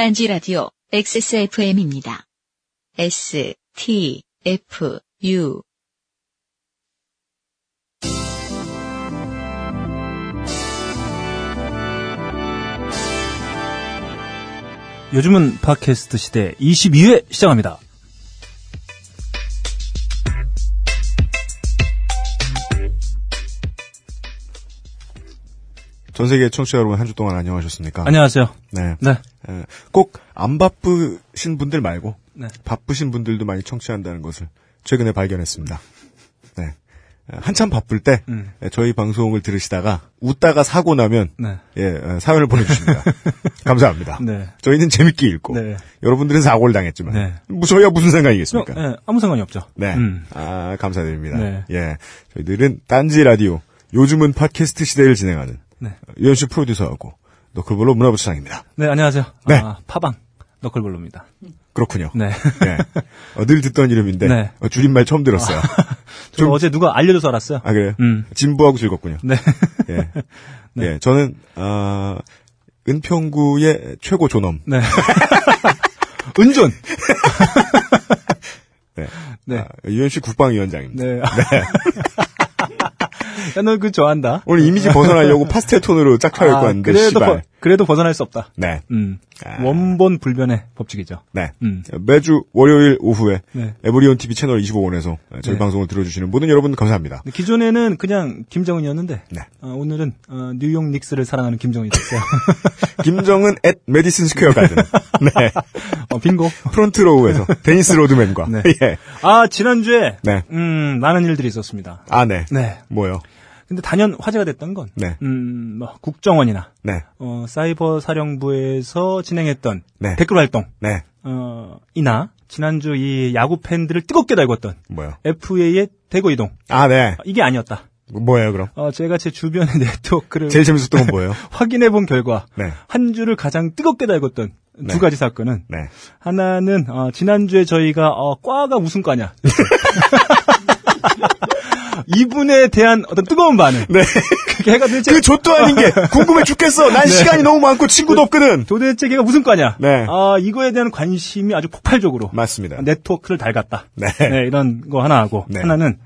딴지 라디오 XSFM입니다. S, T, F, U. 요즘은 팟캐스트 시대 22회 시작합니다. 전 세계 청취자 여러분 한 주 동안 안녕하셨습니까? 안녕하세요. 네. 네. 꼭 안 바쁘신 분들 말고 네. 바쁘신 분들도 많이 청취한다는 것을 최근에 발견했습니다. 네. 에, 한참 바쁠 때 음. 에, 저희 방송을 들으시다가 웃다가 사고 나면 네. 예, 에, 사연을 보내주십니다. 감사합니다. 네. 저희는 재밌게 읽고 네. 여러분들은 사고를 당했지만 네. 뭐 저희와 무슨 상관이겠습니까? 네, 아무 상관이 없죠. 네. 음. 아, 감사드립니다. 네. 예. 저희들은 딴지 라디오, 요즘은 팟캐스트 시대를 진행하는 네. 유현씨 프로듀서하고 너클볼로 문화부처장입니다. 네, 안녕하세요. 네. 아, 파방 너클볼로입니다. 그렇군요. 네. 예. 어, 늘 듣던 이름인데 네. 어, 줄임말 처음 들었어요. 저 좀- 어제 누가 알려줘서 알았어요. 아 그래요? 음. 진부하고 즐겁군요. 네. 예. 네. 예. 저는 아 은평구의 최고 존엄. 네. 은존. 네. 네. 아, 유현 씨 국방위원장입니다. 네. 야, 너그 좋아한다. 오늘 이미지 벗어나려고 파스텔 톤으로 짝 차려입고 아, 왔는데 그래도. 버, 그래도 벗어날 수 없다. 네. 음. 아. 원본 불변의 법칙이죠. 네. 음. 매주 월요일 오후에 네. 에브리온 TV 채널 25원에서 저희 네. 방송을 들어주시는 모든 여러분 감사합니다. 기존에는 그냥 김정은이었는데 네. 어, 오늘은 어, 뉴욕 닉스를 사랑하는 김정은이 됐어요. 김정은 at 매디슨 스퀘어 가든. 네. 어, 빙고. front row에서 데니스 로드맨과. 네. 예. 아 지난주에 네. 음, 많은 일들이 있었습니다. 아, 네. 네. 뭐요? 근데 단연 화제가 됐던 건 네. 음, 뭐 국정원이나 네. 어, 사이버 사령부에서 진행했던 네. 댓글 활동 네. 어, 이나 지난주 이 야구 팬들을 뜨겁게 달궜던 뭐요? FA의 대거 이동 아, 네. 어, 이게 아니었다. 뭐예요, 그럼? 어, 제가 제 주변의 네트워크를 제일 재밌었던 건 뭐예요? 확인해 본 결과 네. 한 주를 가장 뜨겁게 달궜던 네. 두 가지 사건은 네. 하나는 어, 지난주에 저희가 어, 과가 무슨 과냐 이분에 대한 어떤 뜨거운 반응 네. 그게 걔가 도대체 그 좆도 아닌 게 궁금해 죽겠어. 난 시간이 너무 많고 친구도 없거든. 도대체 걔가 무슨 과냐 네. 아 이거에 대한 관심이 아주 폭발적으로 맞습니다. 네트워크를 달갔다 네. 네, 이런 거 하나 하고 네. 하나는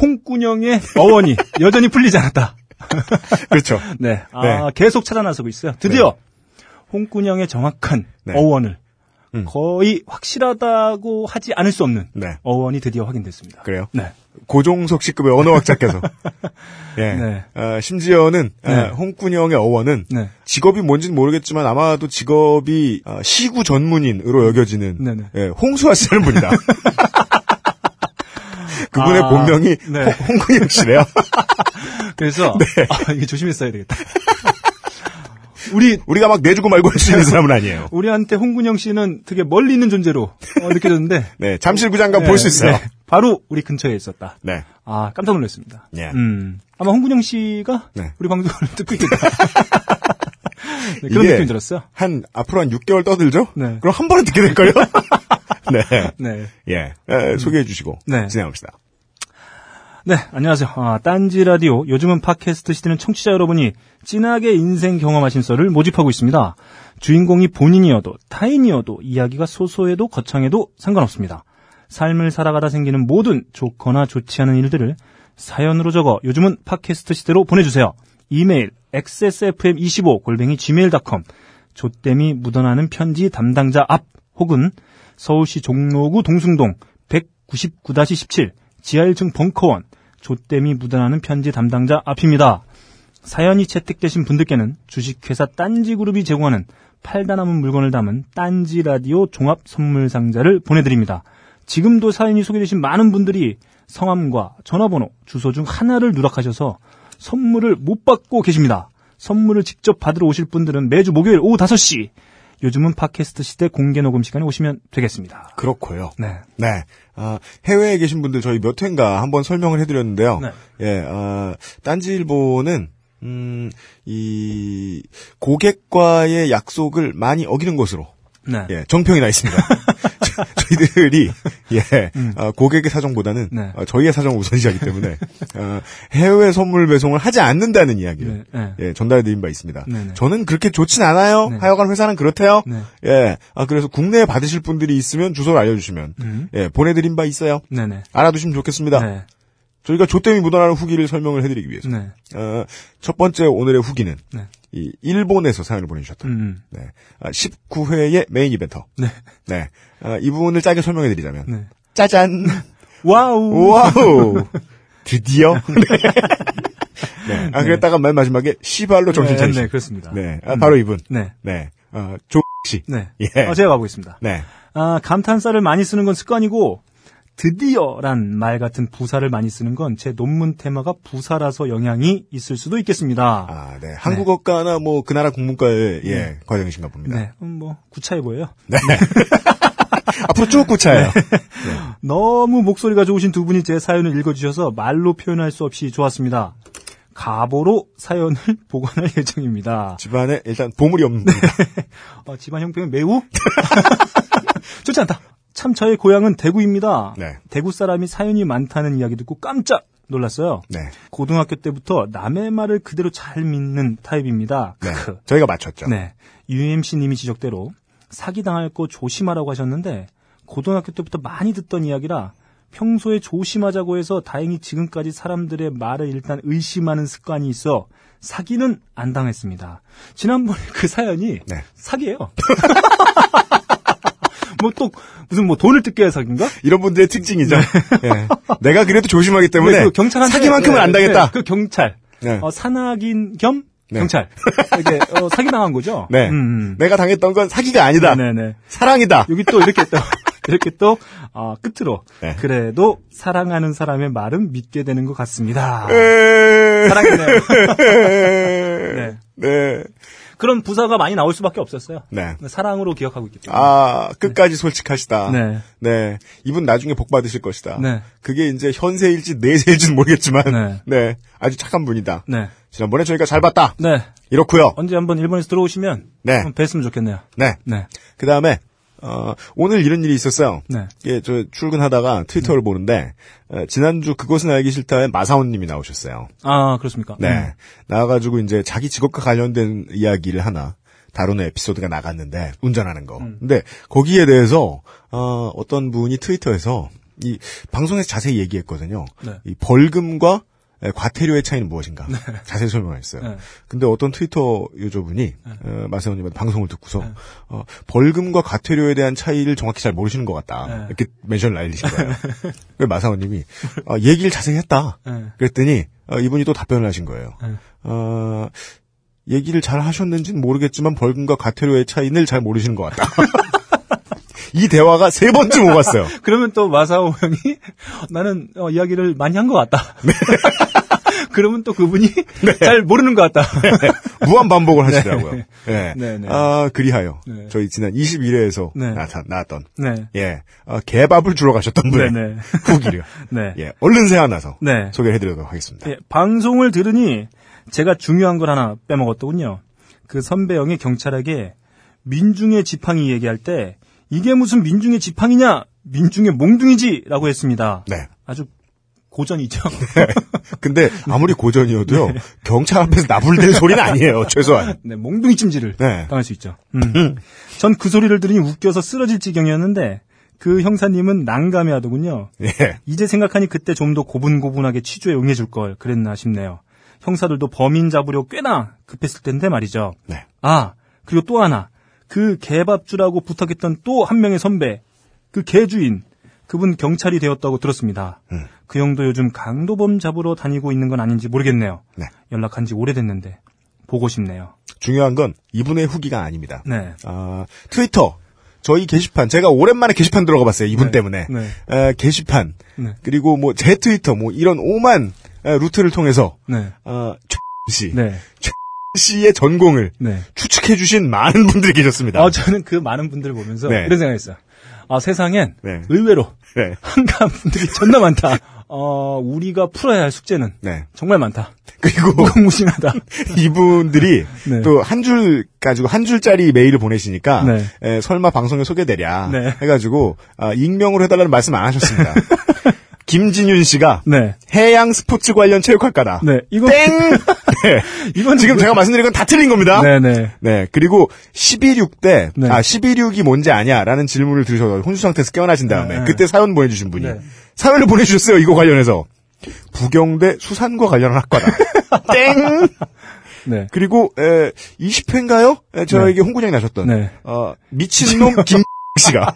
홍군영의 어원이 여전히 풀리지 않았다 그렇죠. 네, 아, 네. 계속 찾아 나서고 있어요. 드디어 홍군영의 정확한 네. 어원을 음. 거의 확실하다고 하지 않을 수 없는 네. 어원이 드디어 확인됐습니다. 그래요? 네. 고종석 씨급의 언어학자께서. 예. 네. 어, 심지어는 어, 네. 홍군영의 어원은 네. 직업이 뭔지는 모르겠지만 아마도 직업이 어, 시구 전문인으로 여겨지는 네네. 예, 홍수아 씨라는 분이다. 그분의 아, 본명이 네. 홍- 홍군영 씨래요. 그래서 네. 아, 이게 조심했어야 되겠다. 우리 우리가 막 내주고 말고 할 수 있는 사람은 아니에요. 우리한테 홍군영 씨는 되게 멀리 있는 존재로 어, 느껴졌는데 네, 잠실구장가 네, 볼수 있어요. 네. 바로 우리 근처에 있었다. 네. 아 깜짝 놀랐습니다. 예. 음, 아마 홍군영 씨가 네. 우리 방송을 듣고 있겠다. 네, 그런 느낌이 들었어요. 한 앞으로 한 6개월 떠들죠? 네. 그럼 한 번은 듣게 될 거예요. 네. 네. 예. 에, 소개해 주시고 네. 진행합시다. 네, 안녕하세요. 아, 딴지 라디오 요즘은 팟캐스트 시대는 청취자 여러분이 진하게 인생 경험하신 썰을 모집하고 있습니다. 주인공이 본인이어도 타인이어도 이야기가 소소해도 거창해도 상관없습니다. 삶을 살아가다 생기는 모든 좋거나 좋지 않은 일들을 사연으로 적어 요즘은 팟캐스트 시대로 보내주세요. 이메일 xsfm25 골뱅이 gmail.com 조땜이 묻어나는 편지 담당자 앞 혹은 서울시 종로구 동숭동 199-17 지하 1층 벙커원 조땜이 묻어나는 편지 담당자 앞입니다. 사연이 채택되신 분들께는 주식회사 딴지그룹이 제공하는 팔다 남은 물건을 담은 딴지 라디오 종합 선물 상자를 보내드립니다. 지금도 사연이 소개되신 많은 분들이 성함과 전화번호, 주소 중 하나를 누락하셔서 선물을 못 받고 계십니다. 선물을 직접 받으러 오실 분들은 매주 목요일 오후 5시 요즘은 팟캐스트 시대 공개 녹음 시간에 오시면 되겠습니다. 그렇고요. 네. 네. 아, 해외에 계신 분들 저희 몇 회인가 한번 설명을 해드렸는데요. 네. 예, 아, 딴지일보는 음, 이 고객과의 약속을 많이 어기는 것으로 네. 예, 정평이 나 있습니다. 저- 저희들이 예, 음. 어, 고객의 사정보다는 네. 어, 저희의 사정을 우선시하기 때문에 어, 해외 선물 배송을 하지 않는다는 이야기를 네, 네. 예, 전달해드린 바 있습니다. 네, 네. 저는 그렇게 좋진 않아요. 네. 하여간 회사는 그렇대요. 네. 예, 아, 그래서 국내에 받으실 분들이 있으면 주소를 알려주시면 음. 예, 보내드린 바 있어요. 네네. 알아두시면 좋겠습니다. 네. 저희가 조땜이 묻어나는 후기를 설명을 해드리기 위해서 네. 어, 첫 번째 오늘의 후기는 네. 이 일본에서 사연을 보내주셨다. 음. 네. 아, 19회의 main eventer. 네. 네. 아, 이 부분을 짧게 설명해 드리자면. 네. 짜잔! Wow. Wow! 드디어? 네. 아, 그랬다가 맨 마지막에 시발로 정신 네, 차리시. 네, 그렇습니다. 네. 아, 음. 바로 이분. 네. 네. 어, 조 씨. 네. 예. 어, 제가 가보겠습니다. 네. 아, 감탄사를 많이 쓰는 건 습관이고, 드디어란 말 같은 부사를 많이 쓰는 건 제 논문 테마가 부사라서 영향이 있을 수도 있겠습니다. 아, 네. 한국어과나 뭐그 나라 국문과의 예, 과정이신가 봅니다. 네. 음, 뭐, 구차해 보여요. 네. 앞으로 쭉 구차예요. 너무 목소리가 좋으신 두 분이 제 사연을 읽어주셔서 말로 표현할 수 없이 좋았습니다. 가보로 사연을 보관할 예정입니다. 집안에 일단 보물이 없는 어, 집안 형편은 매우 좋지 않다. 참 저의 고향은 대구입니다. 네. 대구 사람이 사연이 많다는 이야기 듣고 깜짝 놀랐어요. 네. 고등학교 때부터 남의 말을 그대로 잘 믿는 타입입니다. 네. 저희가 맞췄죠. 네. UMC님이 지적대로 사기당할 거 조심하라고 하셨는데 고등학교 때부터 많이 듣던 이야기라 평소에 조심하자고 해서 다행히 지금까지 사람들의 말을 일단 의심하는 습관이 있어 사기는 안 당했습니다. 지난번에 그 사연이 네. 사기예요. 뭐 또 무슨 뭐 돈을 뜯겨야 사기인가? 이런 분들의 특징이죠. 예. 내가 그래도 조심하기 때문에 네, 그 사기만큼은 네, 안 당했다. 네, 그 경찰 네. 어, 산악인 겸 네. 경찰 이게 어, 사기 당한 거죠. 네. 음, 음. 내가 당했던 건 사기가 아니다. 네네. 사랑이다. 여기 또 이렇게 또 이렇게 또 어, 끝으로 네. 그래도 사랑하는 사람의 말은 믿게 되는 것 같습니다. 에... 사랑이네요. 네. 네. 그런 부사가 많이 나올 수밖에 없었어요. 네. 사랑으로 기억하고 있기 때문에. 아, 끝까지 솔직하시다. 네. 네. 이분 나중에 복 받으실 것이다. 네. 그게 이제 현세일지 내세일지는 모르겠지만, 네. 네. 아주 착한 분이다. 네. 지난번에 저희가 잘 봤다. 네. 이렇고요 언제 한번 일본에서 들어오시면 네. 한번 뵀으면 좋겠네요. 네. 네. 그 다음에, 어, 오늘 이런 일이 있었어요. 네. 예, 저 출근하다가 트위터를 보는데, 어, 지난주 그것은 알기 싫다에 마사온 님이 나오셨어요. 아, 그렇습니까? 네. 나와가지고 이제 자기 직업과 관련된 이야기를 하나 다루는 에피소드가 나갔는데 운전하는 거. 음. 근데 거기에 대해서 어, 어떤 분이 트위터에서 이 방송에서 자세히 얘기했거든요. 네. 이 벌금과 에, 과태료의 차이는 무엇인가 자세히 설명했어요. 네. 근데 어떤 트위터 유저분이 어, 마세오님한테 방송을 듣고서 어, 벌금과 과태료에 대한 차이를 정확히 잘 모르시는 것 같다 네. 이렇게 멘션을 날리신 거예요. 그래서 마사오님이 어, 얘기를 자세히 했다. 네. 그랬더니 어, 이분이 또 답변을 하신 거예요. 네. 어, 얘기를 잘 하셨는지는 모르겠지만 벌금과 과태료의 차이를 잘 모르시는 것 같다. 이 대화가 세 번쯤 오갔어요. 그러면 또 마사오 형이 나는 어, 이야기를 많이 한 것 같다. 네. 그러면 또 그분이 잘 모르는 것 같다. 무한 반복을 하시더라고요. 예. 네, 네. 아, 그리하여 네. 저희 지난 21회에서 네. 나왔던 네. 예, 어, 개밥을 주러 가셨던 분의 네, 네. 후기를 네. 예, 얼른 생각나서 네. 소개해드리도록 하겠습니다. 예, 방송을 들으니 제가 중요한 걸 하나 빼먹었더군요. 그 선배 형이 경찰에게 민중의 지팡이 얘기할 때 이게 무슨 민중의 지팡이냐? 민중의 몽둥이지라고 했습니다. 네. 아주 고전이죠. 근데 아무리 고전이어도요 경찰 앞에서 나불댈 소리는 아니에요 최소한. 네, 몽둥이 찜질을 네. 당할 수 있죠. 음. 전그 소리를 들으니 웃겨서 쓰러질 지경이었는데 그 형사님은 난감해 하더군요. 예. 이제 생각하니 그때 좀 더 고분고분하게 취조에 응해줄 걸 그랬나 싶네요. 형사들도 범인 잡으려 꽤나 급했을 텐데 말이죠. 네. 아 그리고 또 하나 그 개밥주라고 부탁했던 또 한 명의 선배 그 개주인 그분 경찰이 되었다고 들었습니다. 음. 그 형도 요즘 강도범 잡으러 다니고 있는 건 아닌지 모르겠네요. 네. 연락한 지 오래됐는데 보고 싶네요. 중요한 건 이분의 후기가 아닙니다. 네. 아, 트위터 저희 게시판 제가 오랜만에 게시판 들어가 봤어요 이분 네. 때문에 네. 에, 게시판 네. 그리고 뭐 제 트위터 뭐 이런 오만 에, 루트를 통해서 네. 어, 최 씨, 네. 씨의 전공을 네. 추측해 주신 많은 분들이 계셨습니다. 어, 저는 그 많은 분들을 보면서 네. 이런 생각했어요. 아, 세상엔 네. 의외로 네. 한가한 분들이 존나 많다. 어, 우리가 풀어야 할 숙제는 네. 정말 많다. 그리고 무궁무진하다. 이분들이 네. 또한 줄 가지고 한 줄짜리 메일을 보내시니까 네. 에, 설마 방송에 소개되랴 네. 해가지고 아, 익명으로 해달라는 말씀 안 하셨습니다. 김진윤 씨가 네. 해양 스포츠 관련 체육학과다. 네. 이거 땡. 네. 이건 지금 제가 말씀드린 건 다 틀린 겁니다. 네 네. 네, 그리고 126 때, 네. 아, 126이 뭔지 아냐? 라는 질문을 들으셔서 혼수 상태에서 깨어나신 다음에, 네. 그때 사연 보내주신 분이, 네. 사연을 보내주셨어요, 이거 관련해서. 부경대 수산과 관련한 학과다. 땡! 네. 그리고, 에, 20회인가요? 에, 저에게 홍군장이 나셨던, 네. 어, 미친놈 김 씨가,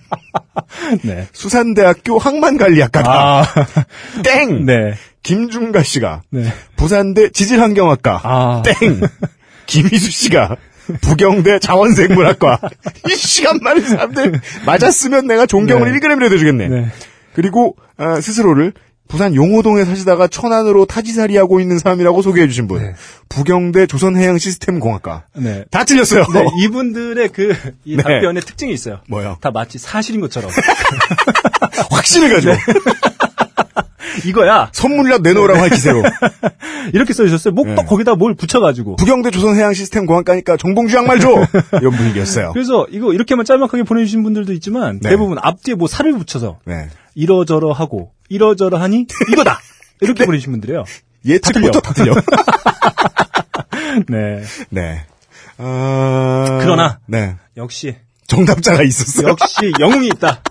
네. 수산대학교 항만관리학과다. 아, 땡! 네. 김중가 씨가, 네. 부산대 지질환경학과. 아, 땡! 김희수 씨가 부경대 자원생물학과. 이 시간 많은 사람들 맞았으면 내가 존경을 네. 1g이라도 해주겠네. 네. 그리고 어, 스스로를 부산 용호동에 사시다가 천안으로 타지살이 하고 있는 사람이라고 소개해 주신 분. 네. 부경대 조선해양시스템공학과. 네. 다 틀렸어요. 네, 이분들의 그, 이 네. 답변의 특징이 있어요. 뭐요? 다 마치 사실인 것처럼. 확신을 가지고 이거야. 선물이라도 내놓으라고 할 기세로. 이렇게 써주셨어요. 뭐또 네. 거기다 뭘 붙여가지고. 부경대 조선해양시스템 공학과니까 정봉주 양말 줘. 이런 분위기였어요. 그래서 이거 이렇게만 짤막하게 보내주신 분들도 있지만 네. 대부분 앞뒤에 뭐 살을 붙여서 네. 이러저러 하고 이러저러 하니 이거다 이렇게 보내주신 분들이에요. 예측부터 다 틀려. 네. 네. 어... 그러나 네. 역시 정답자가 있었어요. 역시 영웅이 있다.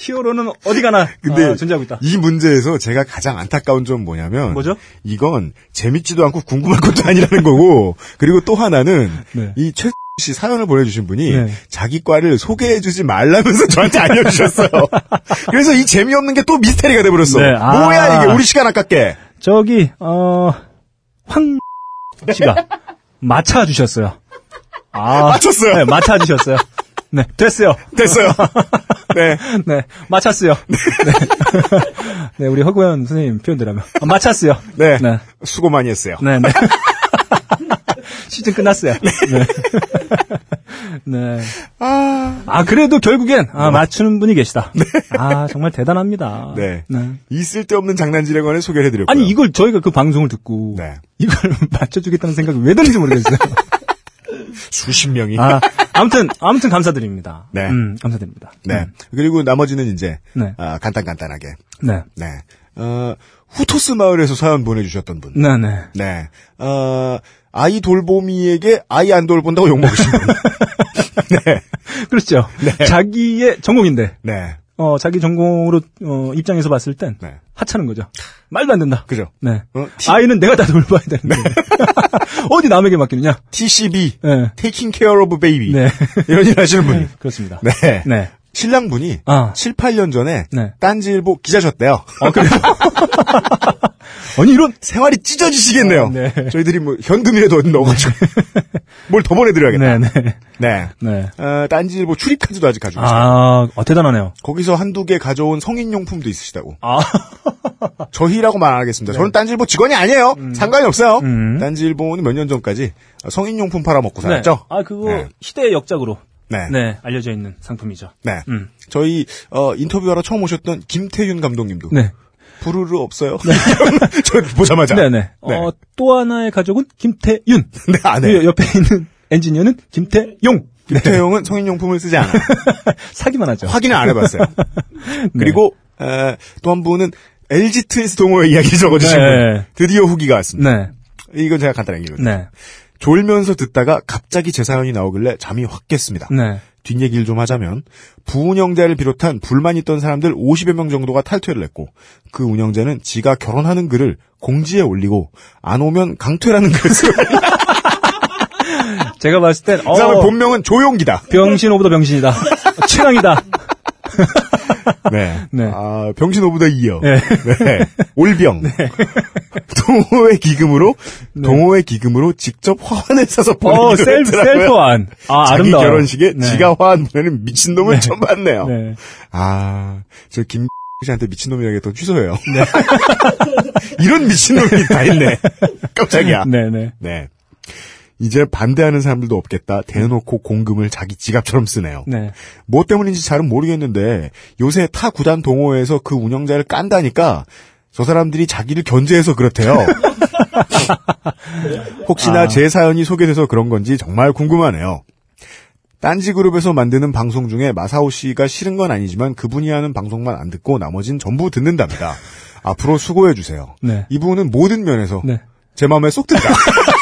히어로는 어디 가나 근데 아, 존재하고 있다. 이 문제에서 제가 가장 안타까운 점 뭐냐면 뭐죠? 이건 재밌지도 않고 궁금한 것도 아니라는 거고 그리고 또 하나는 네. 이최 씨 사연을 보내주신 분이 네. 자기 과를 소개해주지 말라면서 저한테 알려주셨어요. 그래서 이 재미없는 게 또 미스테리가 돼버렸어. 네, 아. 뭐야 이게 우리 시간 아깝게. 저기 어황 씨가 맞춰 주셨어요. 아, 맞췄어요. 네, 맞춰 주셨어요. 네, 됐어요. 됐어요. 네. 네, 맞췄어요. 네. 네, 우리 허구현 선생님 표현대로면 아, 맞췄어요. 네. 네. 수고 많이 했어요. 네, 네. 시즌 끝났어요. 네. 네. 아. 아, 그래도 결국엔, 아, 맞추는 분이 계시다. 아, 정말 대단합니다. 네. 이 쓸데없는 장난질에 관해 소개를 해드렸고요. 아니, 이걸 저희가 그 방송을 듣고, 네. 이걸 맞춰주겠다는 생각이 왜 드는지 모르겠어요. 수십 명이. 아, 아무튼, 아무튼 감사드립니다. 네. 음, 감사드립니다. 네. 음, 그리고 나머지는 이제 네. 아, 간단 간단하게. 네. 네. 어, 후토스 마을에서 사연 보내주셨던 분. 네, 네. 네. 어, 아이 돌보미에게 아이 안 돌본다고 욕먹으신 분. 네. 그렇죠. 자기의 전공인데, 네. 어, 자기 전공으로, 어, 입장에서 봤을 땐, 네. 하찮은 거죠. 말도 안 된다. 그죠. 네. 어, T, 아이는 내가 다 돌봐야 되는데. 어디 남에게 맡기느냐? TCB. 네. Taking Care of Baby. 네. 이런 일 하시는 분이. 그렇습니다. 네. 네. 신랑분이 아. 7, 8년 전에 네. 딴지일보 기자셨대요. 아, 그래요? 아니, 이런, 생활이 찢어지시겠네요. 아, 네. 저희들이 뭐 현금이라도 넣어가지고 뭘 더 보내드려야겠다. 네, 네. 네. 네. 어, 딴지일보 출입카드도 아직 가지고 있어요. 아, 어, 대단하네요. 거기서 한두 개 가져온 성인용품도 있으시다고. 아, 저희라고 말 안 하겠습니다. 저는 딴지일보 직원이 아니에요. 상관이 없어요. 네. 음. 딴지일보는 몇 년 전까지 성인용품 팔아먹고 살았죠. 아, 그거, 네. 희대의 역작으로, 네. 네, 알려져 있는 상품이죠. 네. 음. 저희 어, 인터뷰하러 처음 오셨던 김태윤 감독님도 네. 부르르 없어요. 저 보자마자. 네네. 네. 어, 또 하나의 가족은 김태윤. 네, 아, 네. 그 옆에 있는 엔지니어는 김태용. 네. 김태용은 성인용품을 쓰지 않아요. 사기만 하죠. 확인을 안 해봤어요. 네. 그리고 또한 분은 LG 트윈스 동호회 이야기 적어주신 네. 분. 드디어 후기가 왔습니다. 네. 이건 제가 간단하게 읽어요. 네. 졸면서 듣다가 갑자기 제 사연이 나오길래 잠이 확 깼습니다. 네. 뒷얘기를 좀 하자면 부운영자를 비롯한 불만 있던 사람들 50여 명 정도가 탈퇴를 했고 그 운영자는 지가 결혼하는 글을 공지에 올리고 안 오면 강퇴라는 글을 쓰고 제가 봤을 땐, 그 사람의 어, 본명은 조용기다. 병신 of the 병신이다. 최강이다. 네. 네. 아, 병신 of the year. 네. 네. 올병. 동호회 기금으로 동호회 기금으로 직접 화환을 사서 네. 어, 보내기로 셀프, 했더라고요. 셀프 안. 아, 자기 아름다워. 결혼식에 네. 지가 화환 보내는 미친놈을 처음 봤네요. 네. 아, 저 김 씨한테 미친놈이라고 했던 취소해요. 네. 이런 미친놈이 다 있네. 깜짝이야. 네, 네. 네. 이제 반대하는 사람들도 없겠다. 대놓고 공금을 자기 지갑처럼 쓰네요. 네. 뭐 때문인지 잘은 모르겠는데 요새 타 구단 동호회에서 그 운영자를 깐다니까 저 사람들이 자기를 견제해서 그렇대요. 혹시나 아. 제 사연이 소개돼서 그런 건지 정말 궁금하네요. 딴지 그룹에서 만드는 방송 중에 마사오 씨가 싫은 건 아니지만 그분이 하는 방송만 안 듣고 나머진 전부 듣는답니다. 앞으로 수고해 주세요. 네. 이분은 모든 면에서 네. 제 마음에 쏙 든다.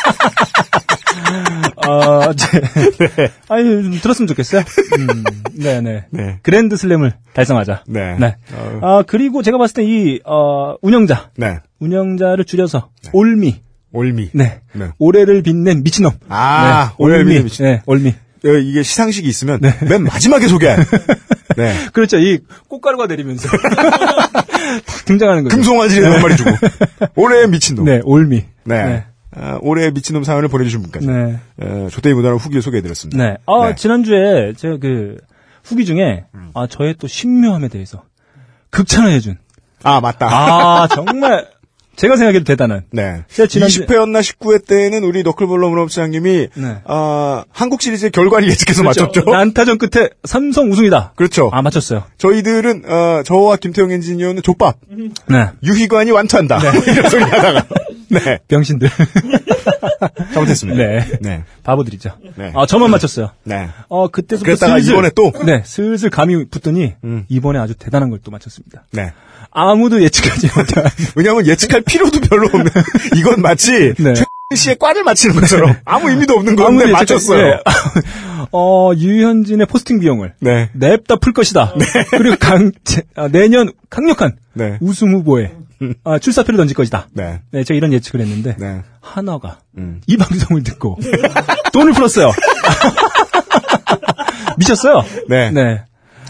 아, 제, 아니, 좀 들었으면 좋겠어요. 음, 네네. 네. 그랜드 슬램을 달성하자. 네. 네. 어. 아, 그리고 제가 봤을 때 이, 어, 운영자. 네. 운영자를 줄여서, 올미. 올미. 네. 네. 올해를 빛낸 미친놈. 아, 네. 올미. 미친- 네, 올미. 어, 이게 시상식이 있으면 맨 마지막에 소개할. 네. 그렇죠. 이 꽃가루가 내리면서. 탁 등장하는 거죠. 금송아지를 한 마리 주고. 올해의 미친놈. 네, 올미. 네. 네. 아, 올해의 미친놈 사연을 보내주신 분까지. 네. 어, 조태희 무단한 후기를 소개해드렸습니다. 네. 아, 네. 지난주에 제가 그 후기 중에 아, 저의 또 신묘함에 대해서 극찬을 해준. 아, 맞다. 아, 정말 제가 생각해도 대단한. 네. 지난주- 20회였나 19회 때는 우리 너클볼러 문업시장님이 네. 아, 한국 시리즈의 결과를 예측해서 그렇죠. 맞췄죠. 난타전 끝에 삼성 우승이다. 그렇죠. 아, 맞췄어요. 저희들은 어, 저와 김태형 엔지니어는 족밥, 네. 유희관이 완투한다. 이런 소리 하다가 네 병신들. 잘못했습니다. 네. 네. 바보들이죠. 네. 아, 저만 맞췄어요. 네. 어, 그때부터 그랬다가 슬슬, 이번에 또? 네, 슬슬 감이 붙더니 음. 이번에 아주 대단한 걸 또 맞췄습니다. 네. 아무도 예측하지 못한 왜냐하면 예측할 필요도 별로 없는 이건 마치 네. 최 씨의 과를 맞히는 것처럼 아무 의미도 없는 건데 예측하지- 맞췄어요. 네. 어, 유현진의 포스팅 비용을 네. 냅다 풀 것이다. 그리고 강, 제- 아, 내년 강력한 네. 우승 후보에 아, 출사표를 던질 것이다. 네. 네, 제가 이런 예측을 했는데 네. 한화가 음. 이 방송을 듣고 돈을 풀었어요. 미쳤어요. 네. 네.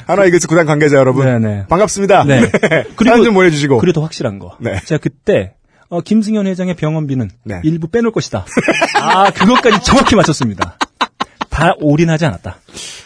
한화 이글스 구단 관계자 여러분 네, 네. 반갑습니다. 네. 그리고 좀 보내주시고 그래도 확실한 거. 네. 제가 그때 어, 김승현 회장의 병원비는 네. 일부 빼놓을 것이다. 아, 그것까지 정확히 맞췄습니다. 다 올인하지 않았다.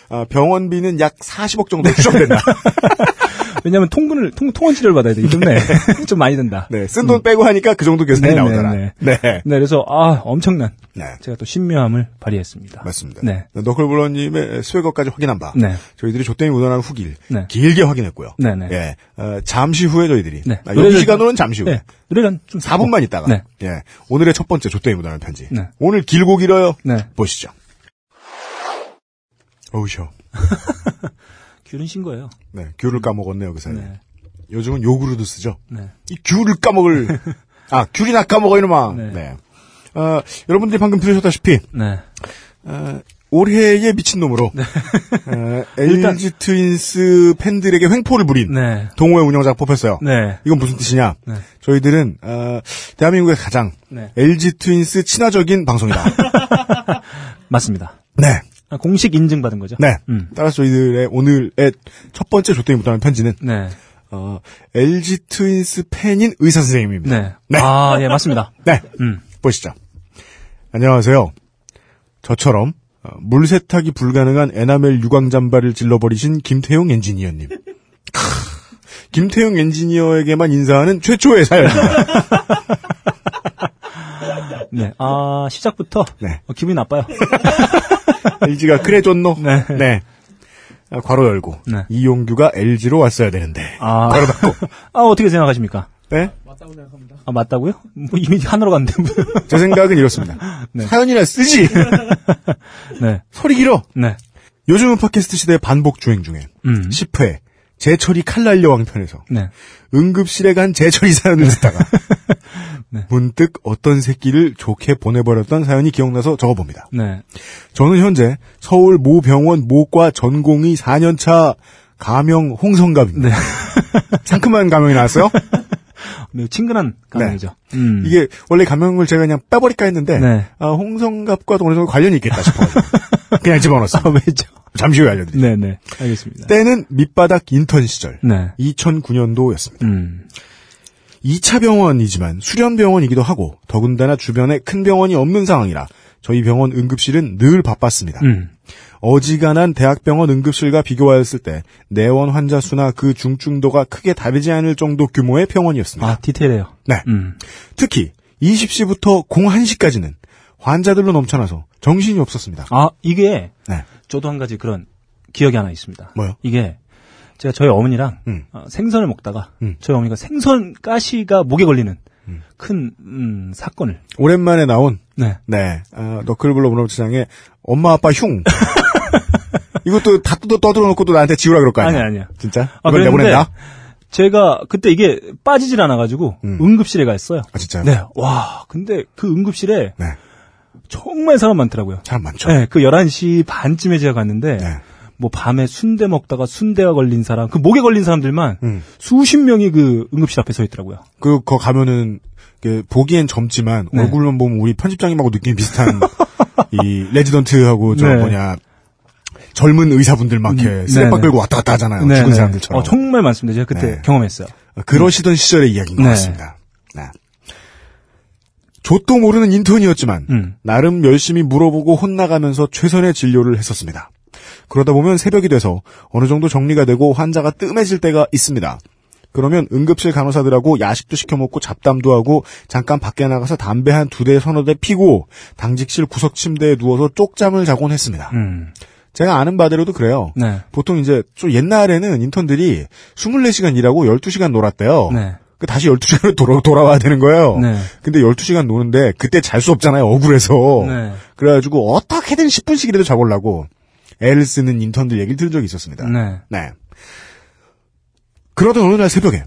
아, 병원비는 약 40억 정도 추정된다. 왜냐하면 통근을 통, 통원 치료를 받아야 되기 때문에 좀 많이 든다. 네, 쓴 돈 빼고 하니까 그 정도 계산이 네, 나오더라. 네, 네. 네, 그래서 아 엄청난 네. 제가 또 신묘함을 발휘했습니다. 맞습니다. 네. 너클블러님의 스웨거까지 확인한 바. 네. 저희들이 조땡이 묻어나는 후기를 네. 길게 확인했고요. 네, 네. 예. 어, 잠시 후에 저희들이. 네. 아, 여기 시간으로는 잠시 후에. 네. 노래는 좀 4분만 있다가. 네. 예. 오늘의 첫 번째 조땡이 묻어나는 편지. 네. 오늘 길고 길어요. 네. 보시죠. 쉬어. 귤은 신 거예요. 네. 귤을 까먹었네요, 그 사이에. 네. 요즘은 요구르도 쓰죠. 네. 이 귤을 까먹을. 아, 귤이나 까먹어, 이놈아. 네. 네. 어, 여러분들이 방금 들으셨다시피, 네. 어, 올해의 미친놈으로 어, LG 트윈스 팬들에게 횡포를 부린 네. 동호회 운영자가 뽑혔어요. 네. 이건 무슨 뜻이냐? 네. 저희들은 어, 대한민국의 가장 네. LG 트윈스 친화적인 방송이다. 맞습니다. 네, 아, 공식 인증받은 거죠. 네. 음. 따라서 저희들의 오늘의 첫 번째 조땡이 묻어나는 편지는 네. 어, LG 트윈스 팬인 의사 선생님입니다. 네. 네. 아, 예, 맞습니다. 네, 음. 보시죠. 안녕하세요. 저처럼 어, 물 세탁이 불가능한 에나멜 유광 잠바를 질러버리신 김태용 엔지니어님. 크, 김태용 엔지니어에게만 인사하는 최초의 사연입니다. 네. 아, 시작부터 네. 어, 기분이 나빠요. LG가 그래 줬노? 네. 아, 괄호 열고 네. 이용규가 LG로 왔어야 되는데. 아. 괄호 닫고. 아, 어떻게 생각하십니까? 네? 아, 맞다고요? 뭐 이미 하나로 갔는데. 제 생각은 이렇습니다. 네. 사연이나 쓰지. 네. 소리 길어. 네. 요즘은 팟캐스트 시대 반복 주행 중에 음. 10회 제철이 칼날 여왕 편에서 네. 응급실에 간 제철이 사연을 듣다가 네. 문득 어떤 새끼를 좋게 보내버렸던 사연이 기억나서 적어봅니다. 네. 저는 현재 서울 모 병원 모과 전공의 4년차 가명 홍성갑입니다. 네. 상큼한 가명이 나왔어요. 매우 친근한 감정이죠. 음. 이게 원래 가명을 제가 그냥 빼버릴까 했는데 네. 아, 홍성갑과 어느 정도 관련이 있겠다 싶어가지고 그냥 집어넣었어요. 아, 왜죠? 잠시 후에 알려드릴게요. 네, 네. 알겠습니다. 때는 밑바닥 인턴 시절 네. 2009년도였습니다. 음. 2차 병원이지만 수련 병원이기도 하고 더군다나 주변에 큰 병원이 없는 상황이라 저희 병원 응급실은 늘 바빴습니다. 음. 어지간한 대학병원 응급실과 비교하였을 때 내원 환자 수나 그 중증도가 크게 다르지 않을 정도 규모의 병원이었습니다. 아, 디테일해요. 네. 음. 특히 20시부터 01시까지는 환자들로 넘쳐나서 정신이 없었습니다. 아, 이게 네. 저도 한 가지 그런 기억이 하나 있습니다. 뭐요? 이게 제가 저희 어머니랑 음. 어, 생선을 먹다가 음. 저희 어머니가 생선 가시가 목에 걸리는 음. 큰 음, 사건을 오랜만에 나온 네. 네 어, 너클블러 문화부장의 엄마 아빠 흉. 이것도 다 뜯어 떠들어 놓고 또 나한테 지우라 그럴 거 아니야? 아니 아니야. 진짜? 아, 이걸 내보낸다? 제가 그때 이게 빠지질 않아가지고 음. 응급실에 가 있어요. 아 진짜요? 네. 와, 근데 그 응급실에 네. 정말 사람 많더라고요. 사람 많죠. 네, 그 11시 반쯤에 제가 갔는데 네. 뭐 밤에 순대 먹다가 순대가 걸린 사람, 그 목에 걸린 사람들만 음. 수십 명이 그 응급실 앞에 서 있더라고요. 그, 거 가면은, 그, 보기엔 젊지만, 네. 얼굴만 보면 우리 편집장님하고 느낌이 비슷한, 이, 레지던트하고, 저, 네. 뭐냐, 젊은 의사분들 막 이렇게 음, 쓰레빠 네네. 끌고 왔다 갔다 하잖아요. 네, 죽은 네. 사람들처럼. 어, 정말 많습니다. 제가 그때 네. 경험했어요. 그러시던 시절의 이야기인 것 네. 같습니다. 네. 좆도 모르는 인턴이었지만, 음. 나름 열심히 물어보고 혼나가면서 최선의 진료를 했었습니다. 그러다 보면 새벽이 돼서 어느 정도 정리가 되고 환자가 뜸해질 때가 있습니다. 그러면 응급실 간호사들하고 야식도 시켜 먹고 잡담도 하고 잠깐 밖에 나가서 담배 한 두 대 서너 대 피고 당직실 구석 침대에 누워서 쪽잠을 자곤 했습니다. 음. 제가 아는 바대로도 그래요. 네. 보통 이제 좀 옛날에는 인턴들이 24시간 일하고 12시간 놀았대요. 네. 그 다시 12시간을 돌아, 돌아와야 되는 거예요. 네. 근데 12시간 노는데 그때 잘 수 없잖아요. 억울해서. 네. 그래가지고 어떻게든 10분씩이라도 자보려고 애를 쓰는 인턴들 얘기를 들은 적이 있었습니다. 네. 네. 그러던 어느 날 새벽에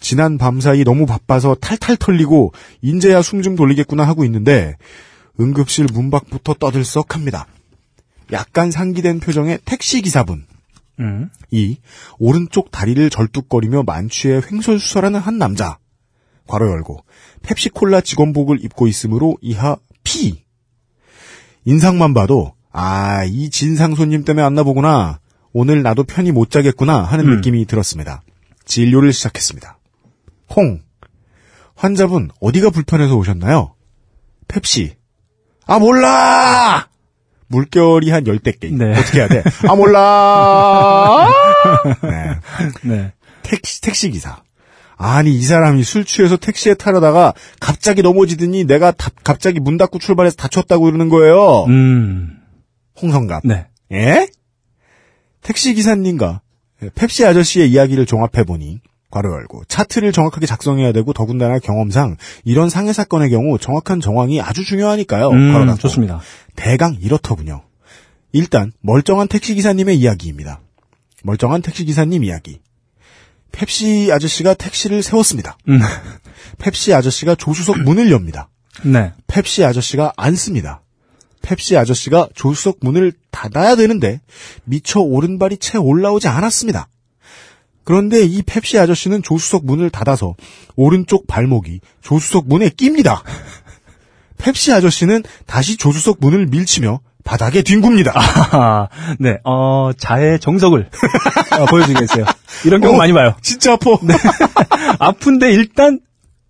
지난 밤사이 너무 바빠서 탈탈 털리고 인제야 숨 좀 돌리겠구나 하고 있는데 응급실 문 밖부터 떠들썩합니다. 약간 상기된 표정의 택시기사분. 음. 이 오른쪽 다리를 절뚝거리며 만취해 횡설수설하는 한 남자. 괄호 열고 펩시콜라 직원복을 입고 있으므로 이하 P. 인상만 봐도 아, 이 진상 손님 때문에 왔나 보구나. 오늘 나도 편히 못 자겠구나 하는 음. 느낌이 들었습니다. 진료를 시작했습니다. 홍. 환자분 어디가 불편해서 오셨나요? 펩시. 아 몰라! 물결이 한 열대 개. 네. 어떻게 해야 돼? 아 몰라! 네. 네. 택시, 택시 기사. 아니, 이 사람이 술 취해서 택시에 타려다가 갑자기 넘어지더니 내가 다- 갑자기 문 닫고 출발해서 다쳤다고 이러는 거예요. 음. 홍성갑. 네. 예? 택시 기사님과 펩시 아저씨의 이야기를 종합해 보니, 괄호 열고, 차트를 정확하게 작성해야 되고, 더군다나 경험상, 이런 상해 사건의 경우 정확한 정황이 아주 중요하니까요. 괄호 음, 닫고. 좋습니다. 대강 이렇더군요. 일단 멀쩡한 택시 기사님의 이야기입니다. 멀쩡한 택시 기사님 이야기. 펩시 아저씨가 택시를 세웠습니다. 음. 펩시 아저씨가 조수석 문을 엽니다. 네. 펩시 아저씨가 앉습니다. 펩시 아저씨가 조수석 문을 닫아야 되는데 미처 오른발이 채 올라오지 않았습니다. 그런데 이 펩시 아저씨는 조수석 문을 닫아서 오른쪽 발목이 조수석 문에 낍니다. 펩시 아저씨는 다시 조수석 문을 밀치며 바닥에 뒹굽니다. 아, 네. 어, 자의 정석을 어, 보여주고 계세요. 이런 경우 어, 많이 봐요. 진짜 아파. 아픈데 일단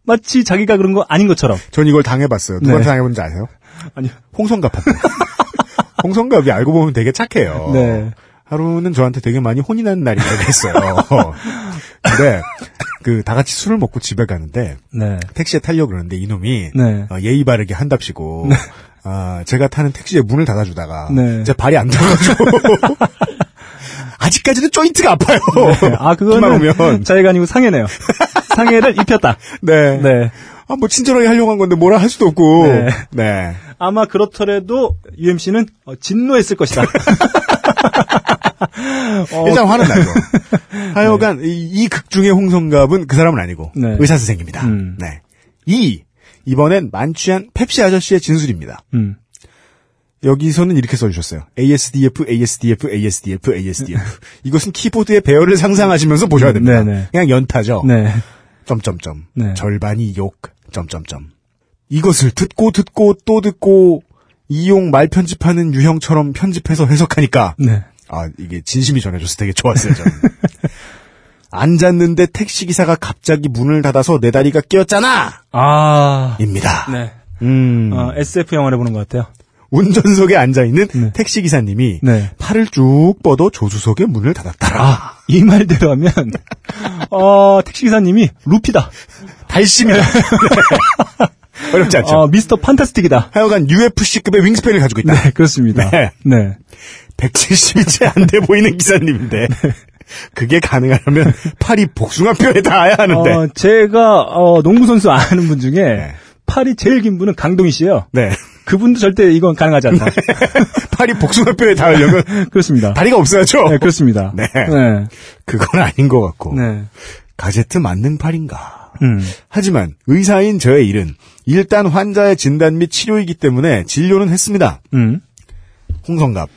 마치 자기가 그런 거 아닌 것처럼. 전 이걸 당해봤어요. 누구한테 네. 당해본지 아세요? 아니요. 홍성갑한테. 홍성갑이 알고 보면 되게 착해요. 네. 하루는 저한테 되게 많이 혼이 나는 날이라고 했어요. 근데 그 다 같이 술을 먹고 집에 가는데 네. 택시에 타려고 그러는데 이놈이 네. 어, 예의 바르게 한답시고 아, 제가 타는 택시에 문을 닫아주다가 네. 제 발이 안 들어가지고 아직까지는 조인트가 아파요. 아, 비만 그거는. 자기가 아니고 상해네요. 상해를 입혔다. 네. 네. 아, 뭐 친절하게 하려고 한 건데 뭐라 할 수도 없고. 네. 네. 아마 그렇더라도 UMC는 어, 진노했을 것이다. 어, 일단 화는 나죠. 하여간 이극 중의 홍성갑은 그 사람은 아니고 네. 의사 선생입니다. 음. 네. 2. 이번엔 만취한 펩시 아저씨의 진술입니다. 음. 여기서는 이렇게 써주셨어요. ASDF, ASDF, ASDF, ASDF. 이것은 키보드의 배열을 상상하시면서 보셔야 됩니다. 네네. 그냥 연타죠. 네. 점점점. 네. 절반이 욕. 점점점. 이것을 듣고 듣고 또 듣고 이용 말 편집하는 유형처럼 편집해서 해석하니까 네. 아 이게 진심이 전해져서 되게 좋았어요. 저는. 앉았는데 택시기사가 갑자기 문을 닫아서 내 다리가 끼었잖아! 아. 입니다. 네. 음, 어, SF 영화를 보는 것 같아요. 운전석에 앉아있는 네. 택시기사님이 네. 팔을 쭉 뻗어 조수석의 문을 닫았더라. 아, 이 말대로 하면, 어, 택시기사님이 루피다. 달심이다. 네. 어렵지 않죠? 어, 미스터 판타스틱이다. 하여간 UFC급의 윙스팬을 가지고 있다. 네, 그렇습니다. 네. 네. 170이 채안돼 보이는 기사님인데 그게 가능하려면 팔이 복숭아뼈에 닿아야 하는데. 어, 제가 어, 농구 선수 아는 분 중에 네. 팔이 제일 긴 분은 강동희 씨예요. 네. 그분도 절대 이건 가능하지 않다. 팔이 복숭아뼈에 닿으려면 그렇습니다. 다리가 없어야죠. 네, 그렇습니다. 네. 네. 그건 아닌 것 같고. 네. 가제트 맞는 팔인가. 음. 하지만 의사인 저의 일은 일단 환자의 진단 및 치료이기 때문에 진료는 했습니다. 음. 홍성갑,